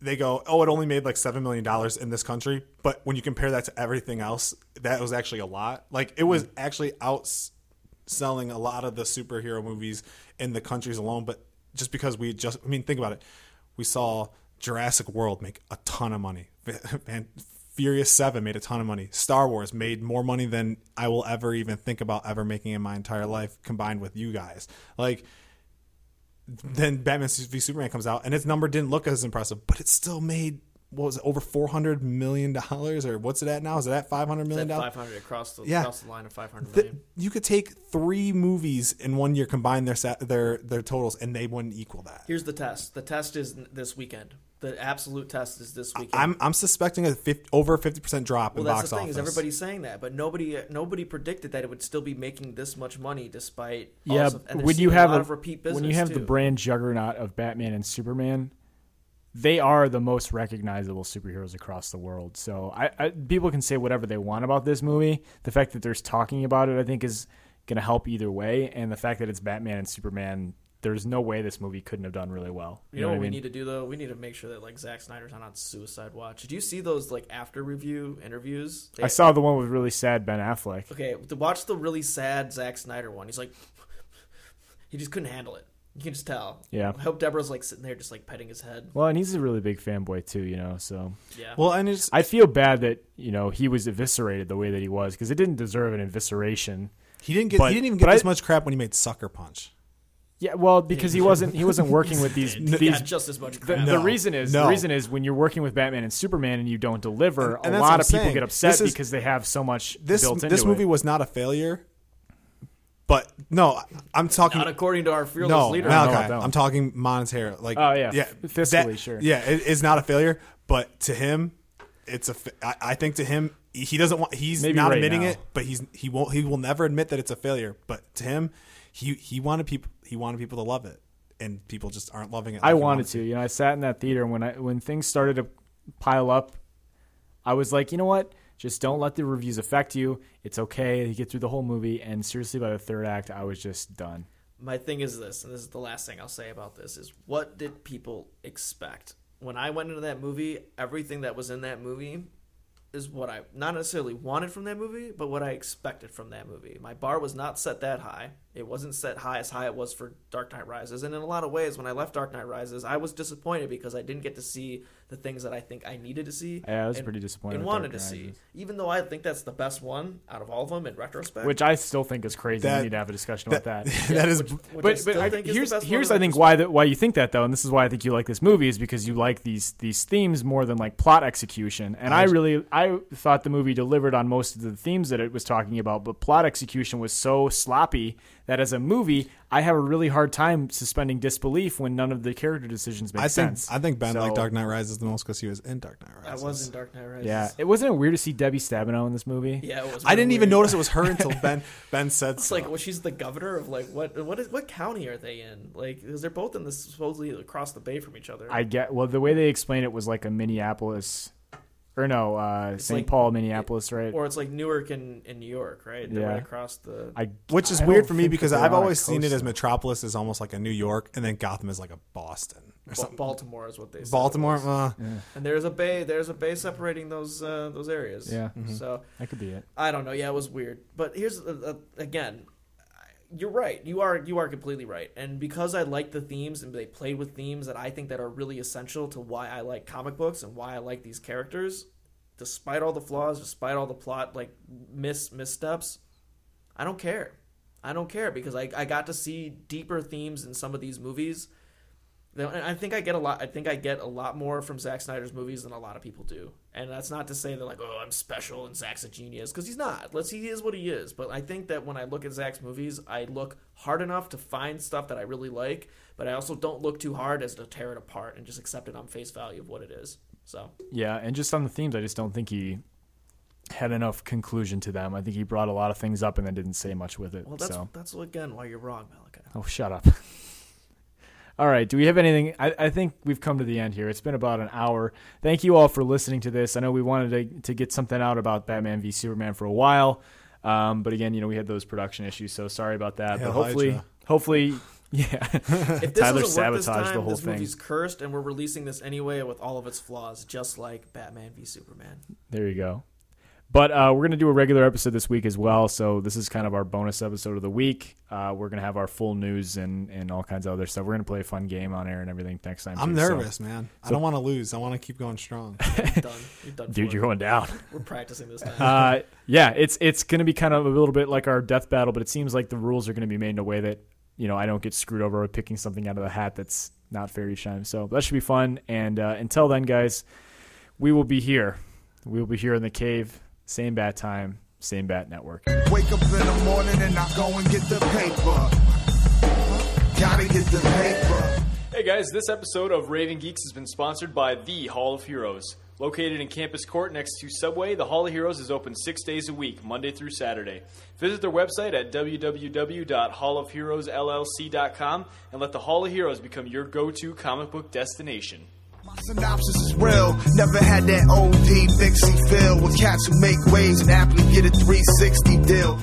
They go, oh, it only made like seven million dollars in this country, but when you compare that to everything else, that was actually a lot. Like it was hmm. actually outselling a lot of the superhero movies in the countries alone. But just because we just, I mean, think about it. We saw Jurassic World make a ton of money, and Furious Seven made a ton of money. Star Wars made more money than I will ever even think about ever making in my entire life, combined with you guys. Like then Batman v Superman comes out, and its number didn't look as impressive, but it still made what was it over four hundred million dollars, or what's it at now? Is it at five hundred million dollars? Five hundred across the Yeah. across the line of five hundred Th- million. you could take three movies in one year, combine their their their totals, and they wouldn't equal that. Here's the test. The test is this weekend. The absolute test is this weekend. I'm I'm suspecting a 50, over fifty percent drop well, in that's the thing office. is everybody's saying that, but nobody nobody predicted that it would still be making this much money despite. Yeah, also, and when you have a lot a, of repeat business when you have the brand juggernaut of Batman and Superman, they are the most recognizable superheroes across the world. So I, I people can say whatever they want about this movie. The fact that there's talking about it, I think, is going to help either way. And the fact that it's Batman and Superman, there's no way this movie couldn't have done really well. You know what I we mean? need to do though? We need to make sure that like Zack Snyder's not on Suicide Watch. Did you see those like after review interviews? They- I saw the one with really sad Ben Affleck. Okay, watch the really sad Zack Snyder one, he's like, he just couldn't handle it. You can just tell. Yeah. I hope Deborah's like sitting there just like petting his head. Well, and he's a really big fanboy too, you know. So Yeah. well, and it's I feel bad that you know he was eviscerated the way that he was because it didn't deserve an evisceration. he didn't get but- he didn't even get as much crap when he made Sucker Punch. Yeah, well, because he wasn't he wasn't working with these He these got just as much The, crap. the No, reason is no. the reason is when you're working with Batman and Superman and you don't deliver, And- and a lot of I'm people saying. get upset is- because they have so much This built into this movie it. was not a failure, but no, I'm talking. Not according to our fearless no, leader. No, Malachi, I don't. I'm talking monetary. Like, Oh, yeah, yeah, f- fiscally, that- sure. Yeah, it, it's not a failure, but to him, it's a. fa- I, I think to him, he doesn't want. He's Maybe not right admitting now. it, but he's he won't. He will never admit that it's a failure. But to him, he he wanted people. He wanted people to love it, and people just aren't loving it. I like he wanted to. You know, I sat in that theater and when I when things started to pile up, I was like, you know what? Just don't let the reviews affect you. It's okay. You get through the whole movie, and seriously, by the third act, I was just done. my thing is this, and this is the last thing I'll say about this: is what did people expect when I went into that movie? Everything that was in that movie is what I not necessarily wanted from that movie, but what I expected from that movie. My bar was not set that high. It wasn't set high as high it was for Dark Knight Rises, and in a lot of ways, when I left Dark Knight Rises, I was disappointed because I didn't get to see the things that I think I needed to see. Yeah, I was and- pretty disappointed And wanted to see, even though I think that's the best one out of all of them in retrospect. Which I still think is crazy. That- we need to have a discussion about that. that is. which, which but still but I, think here's best here's I think why that why you think that though, and this is why I think you like this movie is because you like these these themes more than like plot execution. And I really I thought the movie delivered on most of the themes that it was talking about, but plot execution was so sloppy that as a movie I have a really hard time suspending disbelief when none of the character decisions make I think sense. I think Ben So- liked Dark Knight Rises the most because he was in Dark Knight I Rises. was in Dark Knight Rises. Yeah, it wasn't it weird to see Debbie Stabenow in this movie. Yeah, it was. I didn't really even notice it was her until Ben Ben said It's so. like, well, she's the governor of like what? What is what county are they in? Like, because they're both in this supposedly across the bay from each other. I get well the way they explained it was like a Minneapolis or no, uh St. like- Paul, Minneapolis, right? or it's like Newark and, and New York, right? They're Yeah. right across the. I, Which is I weird for me because I've always seen it as. Metropolis is almost like a New York, and then Gotham is like a Boston or Ba- something. Baltimore is what they. said Baltimore, was. uh, and there's a bay. There's a bay separating those uh, those areas. Yeah. So That could be it. I don't know. Yeah, it was weird. But here's uh, uh, again, you're right. You are you are completely right. And because I like the themes and they played with themes that I think that are really essential to why I like comic books and why I like these characters, despite all the flaws, despite all the plot like miss missteps, I don't care. I don't care because I I got to see deeper themes in some of these movies. And I think I get a lot. I think I get a lot more from Zack Snyder's movies than a lot of people do. And that's not to say that like, oh, I'm special and Zack's a genius because he's not. Let's he is what he is. But I think that when I look at Zack's movies, I look hard enough to find stuff that I really like, but I also don't look too hard as to tear it apart and just accept it on face value of what it is. So Yeah, and just on the themes, I just don't think he had enough conclusion to them. I think he brought a lot of things up and then didn't say much with it. well, that's so, that's again why you're wrong, Malachi. oh, shut up. all right, do we have anything? I, I think we've come to the end here. It's been about an hour. Thank you all for listening to this. I know we wanted to, to get something out about Batman v Superman for a while, um, but again, you know, we had those production issues, so sorry about that. Hail but hopefully, Hydra. hopefully, yeah. If this Tyler doesn't work this sabotaged time, the whole this thing. movie's cursed, and we're releasing this anyway with all of its flaws, just like Batman v Superman. There you go. But uh, we're going to do a regular episode this week as well. So this is kind of our bonus episode of the week. Uh, we're going to have our full news and, and all kinds of other stuff. We're going to play a fun game on air and everything next time. I'm too, so- nervous, man. I don't want to lose. I want to keep going strong. You're done. You're done. Dude, you're it. going down. We're practicing this time. uh, yeah, it's it's going to be kind of a little bit like our death battle, but it seems like the rules are going to be made in a way that you know I don't get screwed over with picking something out of the hat that's not fair each time. So that should be fun. And uh, until then, guys, we will be here. We will be here in the cave, same bat time, same bat network. Wake up in the morning and I go and get the paper. Gotta get the paper. Hey Hey guys, this episode of Raving Geeks has been sponsored by the Hall of Heroes. Located in Campus Court next to Subway, the Hall of Heroes is open six days a week, Monday through Saturday. Visit their website at www.hallofheroesllc.com and let the Hall of Heroes become your go to comic book destination. My synopsis is real. Never had that OD mixy feel with cats who make waves and aptly get a 360 deal.